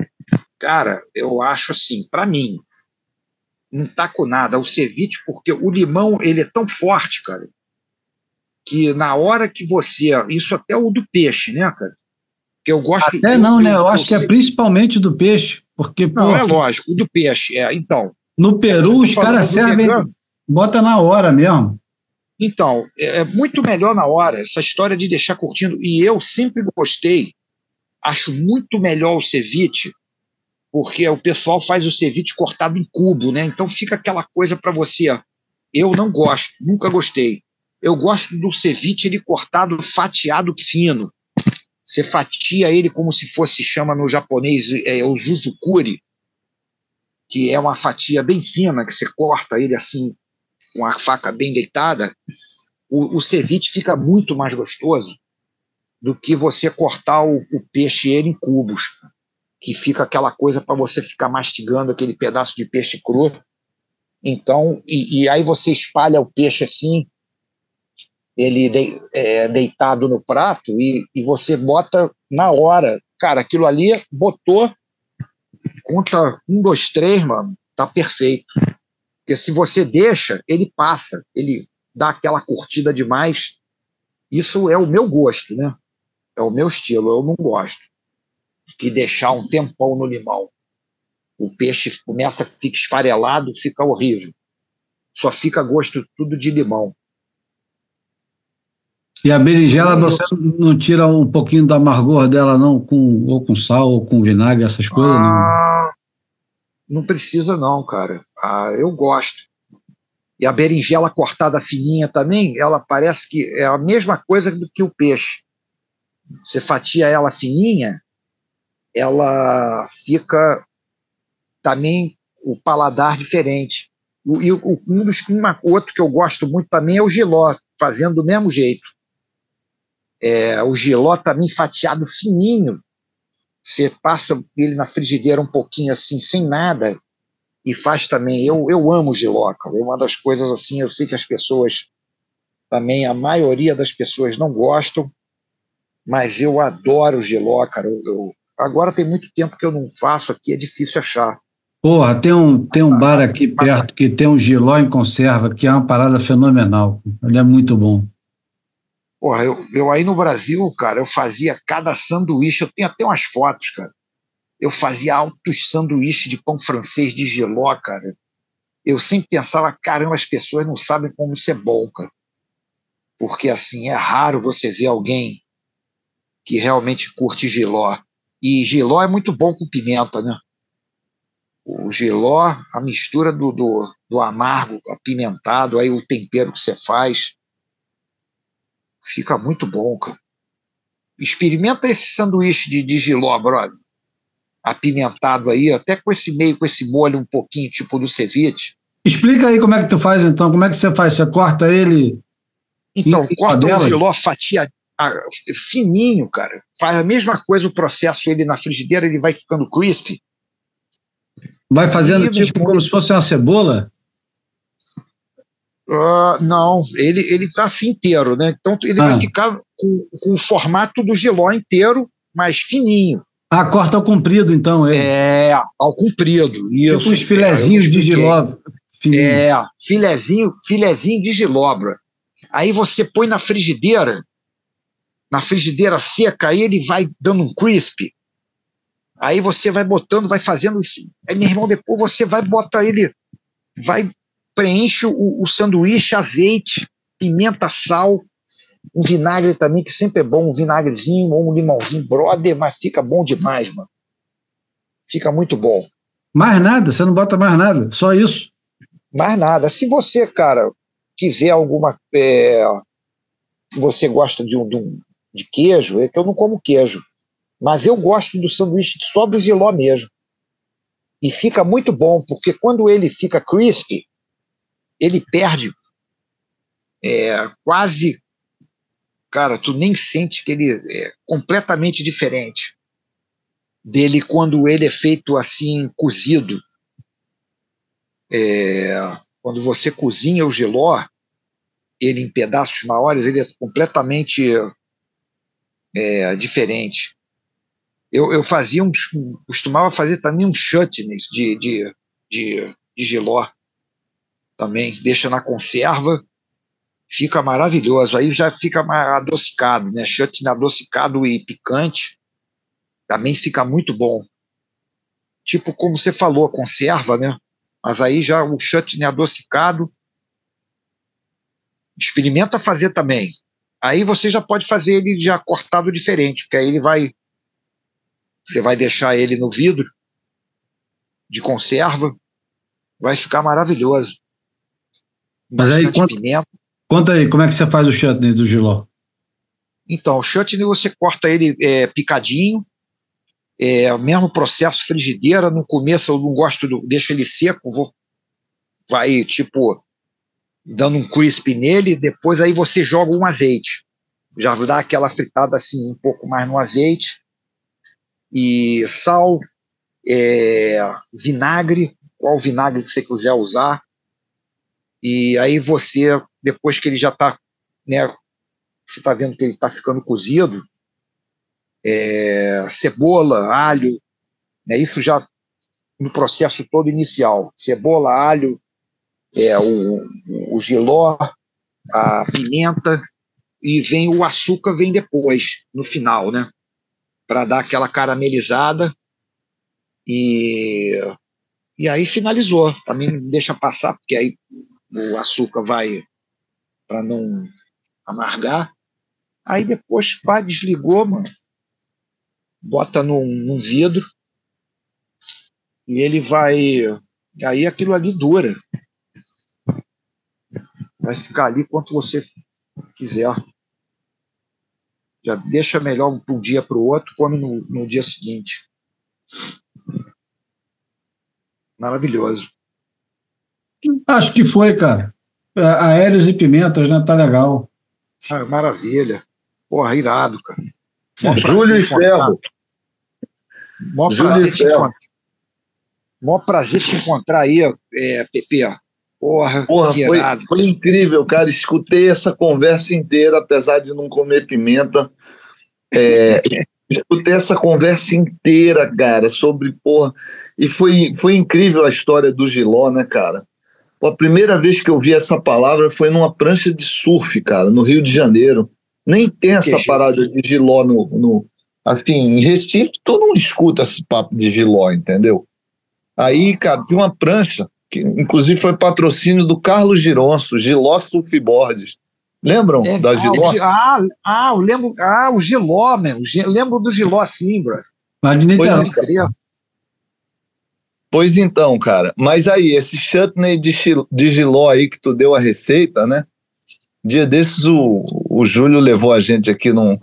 cara, eu acho assim, para mim, não tá com nada. O ceviche, porque o limão, ele é tão forte, cara, que na hora que você. Isso até o do peixe, né, cara? Que eu gosto. Até não, né? Eu acho que é principalmente do peixe, porque. Não, pô, é lógico, o do peixe, é. Então. No Peru, os caras servem. Vegano. Bota na hora mesmo. Então, é, é muito melhor na hora, essa história de deixar curtindo. E eu sempre gostei, acho muito melhor o ceviche, porque o pessoal faz o ceviche cortado em cubo, né? Então fica aquela coisa para você. Eu não gosto, nunca gostei. Eu gosto do ceviche ele cortado, fatiado fino. Você fatia ele como se fosse, chama no japonês, é, o juzukuri, que é uma fatia bem fina, que você corta ele assim, com a faca bem deitada. O, o ceviche fica muito mais gostoso do que você cortar o, o peixe ele em cubos, que fica aquela coisa para você ficar mastigando aquele pedaço de peixe cru. Então, e, e aí você espalha o peixe assim, ele de, é, deitado no prato e, e você bota na hora. Cara, aquilo ali botou, conta um, dois, três, mano, tá perfeito. Porque se você deixa, ele passa, ele dá aquela curtida demais. Isso é o meu gosto, né? É o meu estilo, eu não gosto. Que deixar um tempão no limão. O peixe começa, fica esfarelado, fica horrível. Só fica gosto tudo de limão. E a berinjela você não tira um pouquinho do amargor dela, não, com, ou com sal, ou com vinagre, essas coisas? Ah, não? não precisa, não, cara. Ah, eu gosto. E a berinjela cortada fininha também, ela parece que é a mesma coisa do que o peixe. Você fatia ela fininha, ela fica também o paladar diferente. E um dos outro que eu gosto muito também é o giló, fazendo do mesmo jeito é, o giló também fatiado fininho, Você passa ele na frigideira um pouquinho assim, sem nada, e faz também. Eu, eu amo giló, cara. É uma das coisas assim, eu sei que as pessoas também, a maioria das pessoas não gostam, mas eu adoro giló, cara. Eu, eu, agora tem muito tempo que eu não faço aqui, é difícil achar. Porra, tem um, tem um bar aqui perto que tem um giló em conserva, que é uma parada fenomenal. Ele é muito bom. Porra, eu, eu aí no Brasil, cara, eu fazia cada sanduíche, eu tenho até umas fotos, cara. Eu fazia altos sanduíches de pão francês de giló, cara. Eu sempre pensava, caramba, as pessoas não sabem como isso é bom, cara. Porque, assim, é raro você ver alguém que realmente curte giló. E giló é muito bom com pimenta, né? o giló, a mistura do, do, do amargo, apimentado, aí o tempero que você faz, fica muito bom, cara. Experimenta esse sanduíche de, de giló, brother. Apimentado aí, até com esse meio, com esse molho um pouquinho, tipo do ceviche. Explica aí como é que tu faz, então. Como é que você faz? Você corta ele... Então, corta o giló fatia fininho, cara. Faz a mesma coisa o processo ele na frigideira, ele vai ficando crispy Vai fazendo e, tipo como se fosse uma cebola? Uh, não, ele ele está assim inteiro, né? Então ele ah. vai ficar com, com, o formato do giló inteiro, mas fininho. Ah, corta ao comprido, então. Ele. É, ao comprido. Isso. Tipo uns filezinhos é, de giló. Fininho. É, filezinho, filezinho de gilobra. Aí você põe na frigideira, na frigideira seca, aí ele vai dando um crisp. Aí você vai botando, vai fazendo isso. Aí, meu irmão, depois você vai botar ele, vai, preenche o, o sanduíche, azeite, pimenta, sal, um vinagre também, que sempre é bom, um vinagrezinho ou um limãozinho, brother, mas fica bom demais, mano. Fica muito bom. Mais nada? Você não bota mais nada? Só isso? Mais nada. Se você, cara, quiser alguma. É, você gosta de, um, de, um, de queijo, é que eu não como queijo. Mas eu gosto do sanduíche só do giló mesmo. E fica muito bom, porque quando ele fica crispy, ele perde é, quase. Cara, tu nem sente que ele é completamente diferente dele quando ele é feito assim, cozido. É, quando você cozinha o giló, ele em pedaços maiores, ele é completamente é, diferente. Eu, eu fazia um, costumava fazer também um chutneys de, de, de, de giló também, deixa na conserva, fica maravilhoso. Aí já fica adocicado, né? Chutney adocicado e picante também fica muito bom. Tipo como você falou, conserva, né? Mas aí já o chutney adocicado, experimenta fazer também. Aí você já pode fazer ele já cortado diferente, porque aí ele vai você vai deixar ele no vidro de conserva, vai ficar maravilhoso. Mas aí, conta, conta, aí, como é que você faz o chutney do giló? Então, o chutney você corta ele é, picadinho, é, mesmo processo frigideira, no começo eu não gosto, do, deixo ele seco, vou, vai tipo dando um crisp nele, depois aí você joga um azeite, já dá aquela fritada assim um pouco mais no azeite, e sal, é, vinagre, qual vinagre que você quiser usar. E aí você, depois que ele já está, né, você está vendo que ele está ficando cozido, é, cebola, alho, né, isso já no processo todo inicial. Cebola, alho, é, o, o giló, a pimenta, e vem o açúcar vem depois, no final, né? para dar aquela caramelizada e e aí finalizou. Também deixa passar porque aí o açúcar vai para não amargar. Aí depois pá, desligou, mano. Bota num, num vidro e ele vai. Aí aquilo ali dura. Vai ficar ali quanto você quiser já deixa melhor um dia para o outro, come no, no dia seguinte. Maravilhoso. Acho que foi, cara. É, aéreos e pimentas, né? Tá legal. Ah, maravilha. Porra, irado, cara. Bom, Júlio e Ferro. Mó prazer, te encontrar. Mó prazer te encontrar aí, é, Pepe. Porra, Porra foi, foi, incrível, cara. Escutei essa conversa inteira, apesar de não comer pimenta. É, escutei essa conversa inteira, cara, sobre porra. E foi, foi incrível a história do Giló, né, cara? A primeira vez que eu vi essa palavra foi numa prancha de surf, cara, no Rio de Janeiro. Nem tem essa que parada de Giló no, no. Assim, em Recife, todo mundo escuta esse papo de Giló, entendeu? Aí, cara, tinha uma prancha que inclusive foi patrocínio do Carlos Gironço, Giló Surfboards. Lembram é, da Giló? Ah, ah, eu lembro. Ah, o Giló, meu. Lembro do Giló sim, bro. Pois, então, pois então, cara. Mas aí, esse chutney de, de Giló aí que tu deu a receita, né? Dia desses o, o Júlio levou a gente aqui num,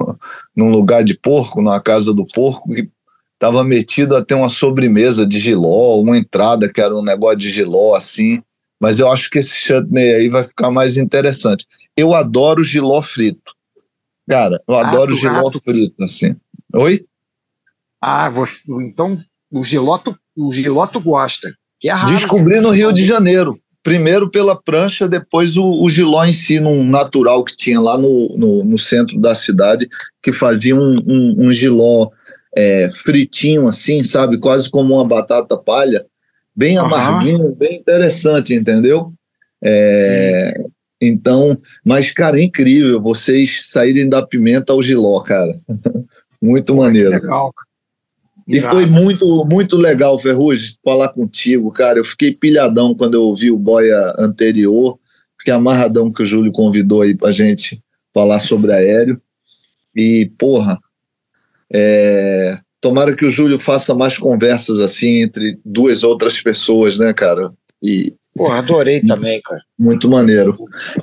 num lugar de porco, numa casa do porco, que estava metido a ter uma sobremesa de giló, uma entrada que era um negócio de giló assim, mas eu acho que esse chutney aí vai ficar mais interessante. Eu adoro giló frito. Cara, eu ah, adoro giló frito, assim. Oi? Ah, você, então o giló, tu, o giló tu gosta. Que é raro, Descobri no Rio de Janeiro. Primeiro pela prancha, depois o, o giló em si, num natural que tinha lá no, no, no centro da cidade, que fazia um, um, um giló é, fritinho assim, sabe? Quase como uma batata palha, bem uhum. amarguinho, bem interessante, entendeu? É, então, mas, cara, é incrível vocês saírem da pimenta ao giló, cara. muito maneiro. Legal. E foi muito, muito legal, Ferrugem, falar contigo, cara. Eu fiquei pilhadão quando eu ouvi o boia anterior, fiquei amarradão que o Júlio convidou aí pra gente falar sobre aéreo. E, porra, é, tomara que o Júlio faça mais conversas assim entre duas outras pessoas, né, cara? E Porra, adorei também, cara. Muito maneiro.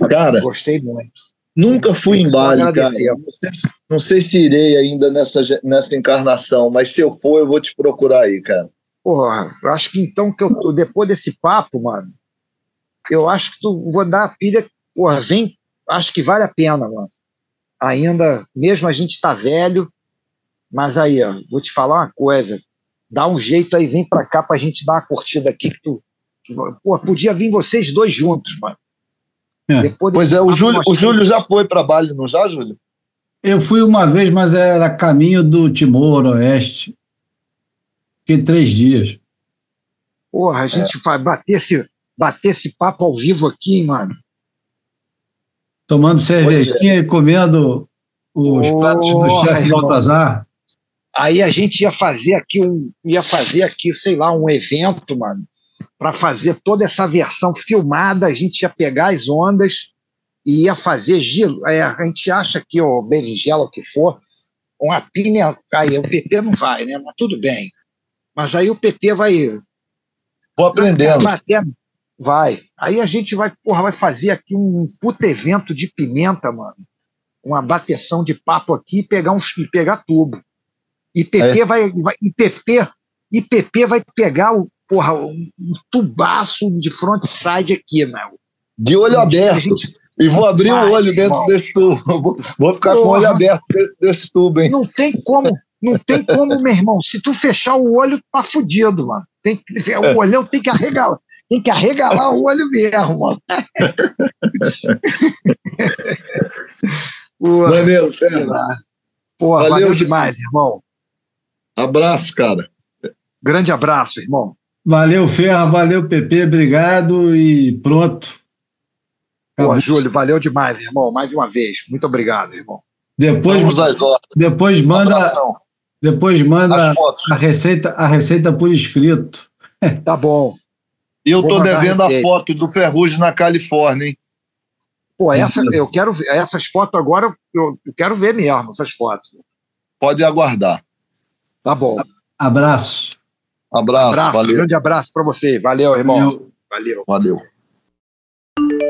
Cara, gostei muito. Nunca fui em Bali, cara. Não sei, não sei, se irei ainda nessa, nessa encarnação, mas se eu for, eu vou te procurar aí, cara. Porra, eu acho que então que eu depois desse papo, mano, eu acho que tu vou dar a pilha, porra, vem, acho que vale a pena, mano. Ainda, mesmo a gente tá velho, mas aí, ó, vou te falar uma coisa. Dá um jeito aí, vem pra cá pra gente dar uma curtida aqui que tu. Pô, podia vir vocês dois juntos, mano. É. pois é, o Júlio, o Júlio já foi para Bali, não já, Júlio? Eu fui uma vez, mas era caminho do Timor Oeste. Fiquei três dias. Porra, a gente é. vai bater esse, bater esse papo ao vivo aqui, mano. Tomando cervejinha é. e comendo os oh, pratos do chefe Baltazar. Aí a gente ia fazer aqui um, ia fazer aqui, sei lá, um evento, mano, para fazer toda essa versão filmada. A gente ia pegar as ondas e ia fazer giro. É, a gente acha que o berinjela, o que for, uma pimenta. Aí o PT não vai, né? Mas tudo bem. Mas aí o PT vai. Vou aprendendo. Vai. Aí a gente vai, porra, vai fazer aqui um puto evento de pimenta, mano. Uma bateção de papo aqui e pegar, uns, e pegar tubo. IPP é. vai, vai IPP, IPP vai pegar o porra, um, um tubaço de frontside aqui, meu. De olho aberto. Gente... E vou abrir o olho dentro irmão. desse tubo. Vou, vou ficar porra. com o olho aberto desse, desse tubo, hein? Não tem como, não tem como, meu irmão. Se tu fechar o olho, tá fudido, mano. Tem, o é. olhão tem que arregalar. Tem que arregalar o olho mesmo, mano. Porra, Maneiro, Porra, valeu, valeu demais, irmão. Abraço, cara. Grande abraço, irmão. Valeu, Ferra, valeu, Pepe, obrigado e pronto. Pô, Júlio, valeu demais, irmão, mais uma vez. Muito obrigado, irmão. Depois, depois manda, depois manda a receita, a receita por escrito. Tá bom. E eu Vou tô devendo a, a, foto do Ferrugem na Califórnia, hein? Pô, essa, eu quero ver, essas fotos agora, eu, eu quero ver mesmo, essas fotos. Pode aguardar. Tá bom. Abraço. Abraço. abraço valeu. Grande abraço para você. Valeu, irmão. Valeu. valeu. valeu.